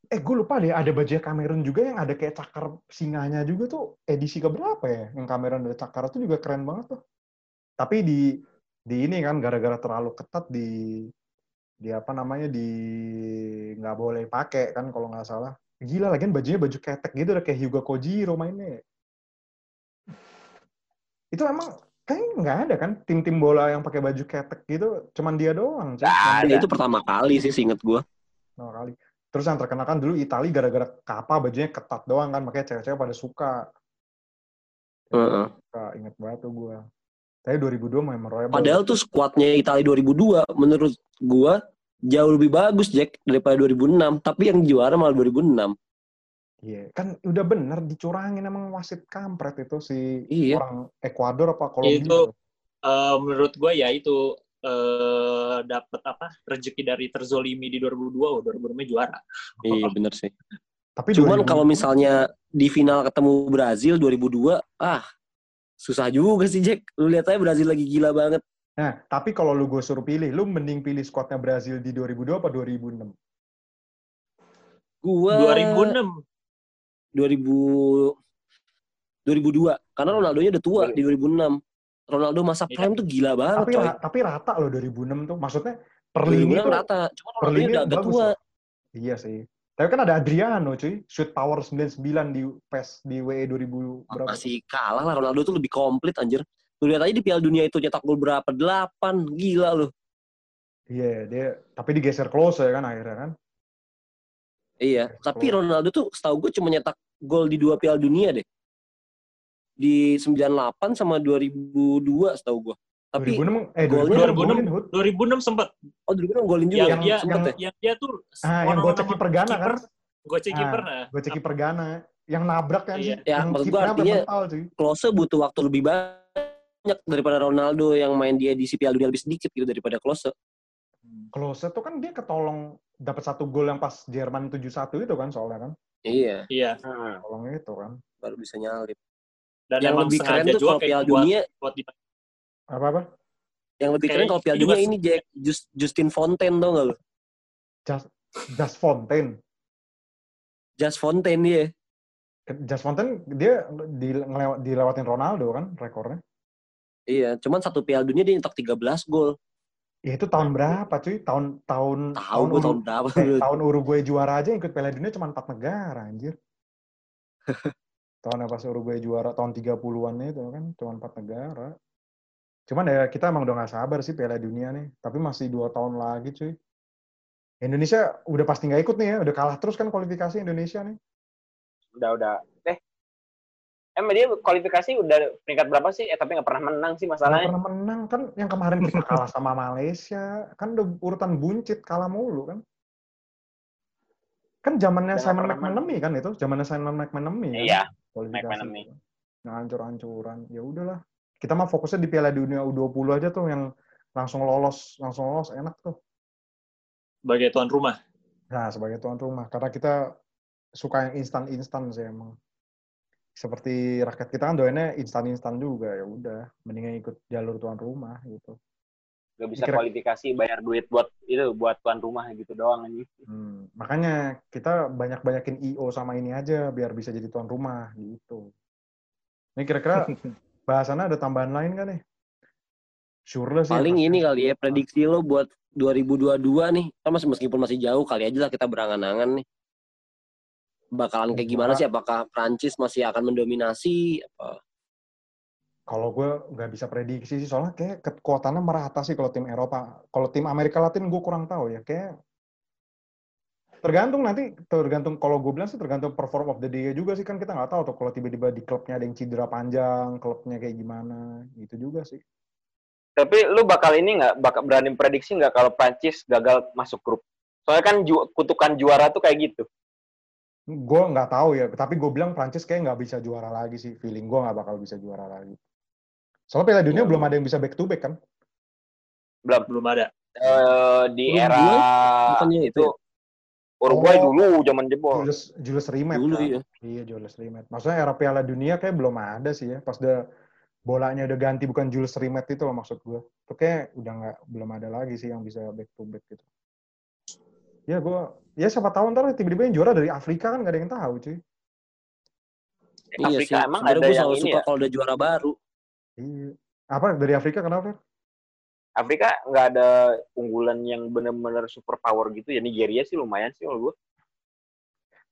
Eh, gue lupa deh ada bajunya Cameron juga yang ada kayak cakar singanya juga tuh edisi keberapa ya? Yang Cameron ada cakar itu juga keren banget tuh. Tapi di di ini kan gara-gara terlalu ketat di di apa namanya di nggak boleh pakai kan kalau nggak salah. Gila lagi bajunya baju ketek gitu udah kayak Hyuga Kojiro mainnya. Itu emang kayaknya nggak ada kan tim-tim bola yang pakai baju ketek gitu, cuman dia doang. Cuman ada. dia Itu pertama kali sih seinget gua. pertama kali. Terus yang terkenal kan dulu Itali gara-gara kapa bajunya ketat doang kan, makanya cewek-cewek pada suka. Heeh. Suka, inget banget tuh gue. Tapi 2002 memorable. Padahal tuh skuadnya Italia 2002 menurut gua jauh lebih bagus Jack daripada 2006, tapi yang juara malah 2006. Iya, kan udah bener dicurangin emang wasit kampret itu si Iya. orang Ekuador apa Kolombia. Itu- tuh. Eh, menurut gue ya itu eh dapat apa rezeki dari terzolimi di 2002, oh 2002 juara. Iya bener sih. Tapi Cuman 2000 kalau misalnya di final ketemu Brazil 2002, ah susah juga sih Jack. Lu lihat aja Brazil lagi gila banget. Nah, tapi kalau lu gue suruh pilih, lu mending pilih squadnya Brazil di 2002 apa 2006? Gua 2006. 2000 2002 karena Ronaldonya udah tua di 2006. Ronaldo masa Iya. prime tuh gila banget Tapi coy. tapi rata loh 2006 tuh. Maksudnya per lini 2006 tuh rata. Ronaldonya lini udah agak tua. loh. Iya sih. Tapi kan ada Adriano cuy, shoot power 99 di PES di WE 2000 berapa? Masih kalah lah Ronaldo tuh lebih komplit anjir. Lu lihat aja di Piala Dunia itu nyetak gol berapa? 8. Gila lu. Iya, dia tapi digeser close ya kan akhirnya kan. Iya, tapi Ronaldo tuh setahu gue cuma nyetak gol di dua Piala Dunia deh. Di 98 sama 2002 setahu gue. Tapi 2006 eh golnya 2006 golin, Hud. 2006 sempat oh 2006 golin juga yang, ya? dia Sempet ya? yang dia tuh Ah, yang gocek kiper Ghana kan? Gocek Ah. kiper nah. Gue ceki pergana yang nabrak kan Iya. sih. Ya, yang maksud sampai artinya-. Klose butuh waktu lebih banyak daripada Ronaldo yang main dia di Piala Dunia lebih sedikit gitu daripada Klose. Klose tuh kan dia ketolong dapat satu gol yang pas Jerman 7-1 itu kan soalnya kan. Iya, Iya. Hmm. Tolong itu kan. baru bisa nyalip. Dan yang lebih keren tuh juga kalau Piala buat, Dunia, buat di Apa-apa? yang lebih keren kalau Piala Dunia ini Jack Just- Justin Fontaine tau gak lu? Just, Just Fontaine. Just Fontaine dia. Just Fontaine dia di, ngelewat, dilewatin Ronaldo kan rekornya. Iya, cuman satu Piala Dunia dia nyetak 13 gol. Ya itu tahun berapa cuy? Tahun tahun Tahu gue tahun berapa. eh, tahun Uruguay juara aja yang ikut Piala Dunia cuma empat negara anjir. tahun pas Uruguay juara tahun 30-an itu kan cuma empat negara. Cuman ya kita emang udah gak sabar sih Piala Dunia nih. Tapi masih dua tahun lagi cuy. Indonesia udah pasti nggak ikut nih ya. Udah kalah terus kan kualifikasi Indonesia nih. Udah udah. Eh, emang dia kualifikasi udah peringkat berapa sih? Eh tapi nggak pernah menang sih masalahnya. pernah menang kan yang kemarin kita kalah sama Malaysia. Kan udah urutan buncit kalah mulu kan. Kan zamannya Simon McManamy kan itu, zamannya Simon McManamy kan. Iya. kualifikasi. McManamy. Nah, hancur-hancuran. Ya udahlah. Kita mah fokusnya di Piala Dunia U20 aja tuh yang langsung lolos, langsung lolos enak tuh. sebagai tuan rumah. Nah, sebagai tuan rumah karena kita suka yang instan-instan sih emang. Seperti rakyat kita kan doainnya instan-instan juga ya udah, mendingan ikut jalur tuan rumah gitu. Gak bisa Kira- kualifikasi bayar duit buat itu buat tuan rumah gitu doang anjing. Hmm, makanya kita banyak-banyakin IO sama ini aja biar bisa jadi tuan rumah gitu. Ini kira-kira bahasannya ada tambahan lain kan nih? Sure sih. Paling ini kali ya prediksi lo buat 2022 nih. Kan mas- meskipun masih jauh kali aja lah kita berangan-angan nih. Bakalan kayak gimana sih? Apakah Prancis masih akan mendominasi? Apa? Kalau gue nggak bisa prediksi sih, soalnya kayak kekuatannya merata sih kalau tim Eropa. Kalau tim Amerika Latin gue kurang tahu ya. Kayak tergantung nanti, tergantung kalau gue bilang sih tergantung perform of the day juga sih kan kita nggak tahu tuh kalau tiba-tiba di klubnya ada yang cedera panjang, klubnya kayak gimana, gitu juga sih. Tapi lu bakal ini nggak bakal berani prediksi nggak kalau Prancis gagal masuk grup? Soalnya kan ju- kutukan juara tuh kayak gitu. Gue nggak tahu ya, tapi gue bilang Prancis kayak nggak bisa juara lagi sih. Feeling gue nggak bakal bisa juara lagi. Soalnya Piala Dunia Ya. belum ada yang bisa back to back kan? Belum Belum ada. Eh, di era Uruguay? Bukannya itu itu Uruguay Oh. dulu zaman jebol. Julius Julius Rimet dulu kan? ya. Iya Julius Rimet. Maksudnya era Piala Dunia kayak belum ada sih ya. Pas udah bolanya udah ganti bukan Julius Rimet itu loh maksud gue. Itu kayak udah nggak belum ada lagi sih yang bisa back to back gitu. Ya gue ya siapa tahu ntar tiba-tiba yang juara dari Afrika kan nggak ada yang tahu cuy. Iya Afrika sih. emang ada gue yang selalu ini suka ya. kalau udah juara baru. Iya. Apa dari Afrika kenapa? Afrika nggak ada unggulan yang benar-benar super power gitu ya. Nigeria sih lumayan sih kalau gue.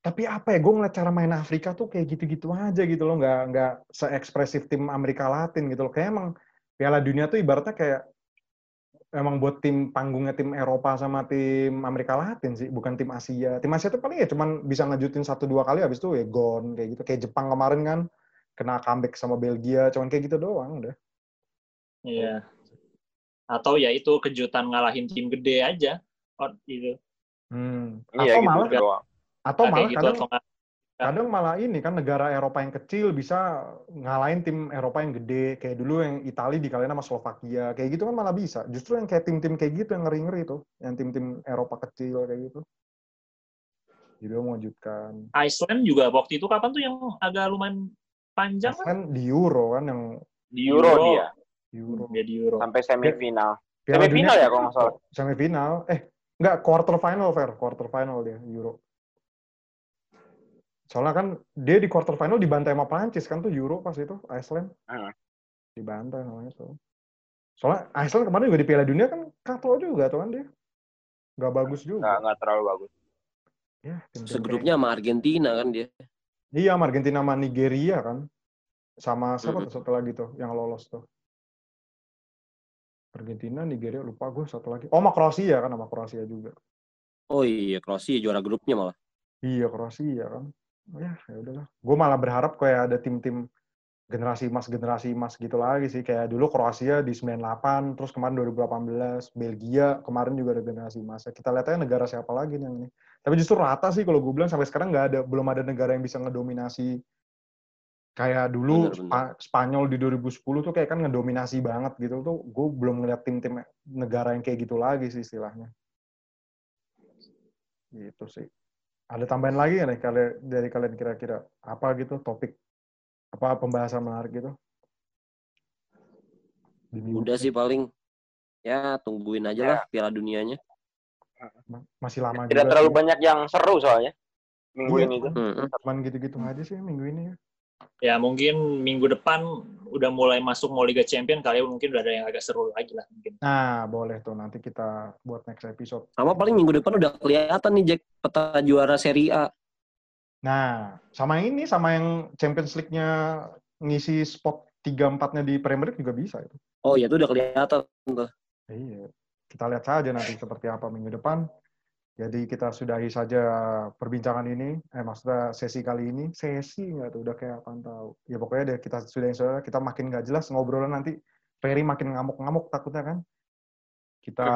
Tapi apa ya, gue ngeliat cara main Afrika tuh kayak gitu-gitu aja gitu loh, nggak nggak se-ekspresif tim Amerika Latin gitu loh. Kayak emang Piala Dunia tuh ibaratnya kayak emang buat tim panggungnya tim Eropa sama tim Amerika Latin sih, bukan tim Asia. Tim Asia tuh paling ya cuman bisa ngejutin satu dua kali habis itu ya gone kayak gitu. Kayak Jepang kemarin kan kena comeback sama Belgia, cuman kayak gitu doang udah. Iya. Atau ya itu kejutan ngalahin tim gede aja. Oh, gitu. Hmm. Iya Atau gitu malah doang. atau malah gitu kadang atau kadang malah ini kan negara Eropa yang kecil bisa ngalahin tim Eropa yang gede kayak dulu yang Italia dikalahin sama Slovakia kayak gitu kan malah bisa justru yang kayak tim-tim kayak gitu yang ngeri-ngeri tuh yang tim-tim Eropa kecil kayak gitu jadi mewujudkan Iceland juga waktu itu kapan tuh yang agak lumayan panjang kan? kan di Euro kan yang Di Euro, Euro. dia. Euro Dia di Euro. Sampai semifinal. Piala Semifinal Dunia- ya kalau nggak salah. semifinal eh enggak quarter final fair quarter final dia Euro soalnya kan dia di quarter final dibantai sama Prancis kan tuh Euro pas itu Iceland Hmm. dibantai namanya tuh soalnya Iceland kemarin juga di Piala Dunia kan katro juga tuh kan dia nggak bagus Nggak, juga nggak terlalu bagus. ya tim-tim Segrupnya sama Argentina kan dia. iya sama Argentina sama Nigeria kan sama siapa Mhm. tuh satu lagi tuh yang lolos tuh Argentina Nigeria lupa gue satu lagi oh sama Kroasia kan sama Kroasia juga Oh iya, Kroasia juara grupnya malah. Iya Kroasia kan. Ya ya udahlah. Gue malah berharap kayak ada tim-tim generasi emas generasi emas gitu lagi sih kayak dulu Kroasia di 98 terus kemarin 2018 Belgia kemarin juga ada generasi emas kita lihat aja negara siapa lagi nih yang ini tapi justru rata sih kalau gue bilang sampai sekarang nggak ada belum ada negara yang bisa ngedominasi kayak dulu Bener, bener. Spa- Spanyol di 2010 tuh kayak kan ngedominasi banget gitu tuh. Gue belum ngeliat tim-tim negara yang kayak gitu lagi sih istilahnya. Gitu sih. Ada tambahan lagi nggak nih kalian dari kalian kira-kira? Apa gitu topik? Apa pembahasan menarik gitu? Udah sih paling. Ya tungguin aja lah Piala Dunianya. Ma- masih lama Tidak juga terlalu sih. banyak yang seru soalnya minggu Iya. ini tuh. Cuman gitu-gitu aja sih minggu ini ya Ya mungkin minggu depan udah mulai masuk mau Liga Champion kali ya mungkin udah ada yang agak seru lagi lah mungkin. nah boleh tuh nanti kita buat next episode Sama paling minggu depan udah kelihatan nih Jack peta juara Serie A. nah sama ini sama yang Champions League-nya ngisi spot 3-4-nya di Premier League juga bisa itu Oh iya, itu udah kelihatan tuh. Iya, kita lihat saja nanti seperti apa minggu depan. Jadi kita sudahi saja perbincangan ini, eh maksudnya sesi kali ini, sesi nggak tuh, udah kayak apa tahu. Ya pokoknya deh kita sudahi saja, kita makin nggak jelas ngobrolnya nanti, Ferry makin ngamuk-ngamuk takutnya kan. Kita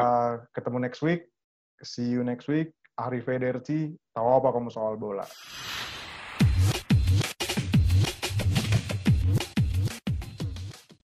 ketemu next week, see you next week, Arrivederci, tahu apa kamu soal bola.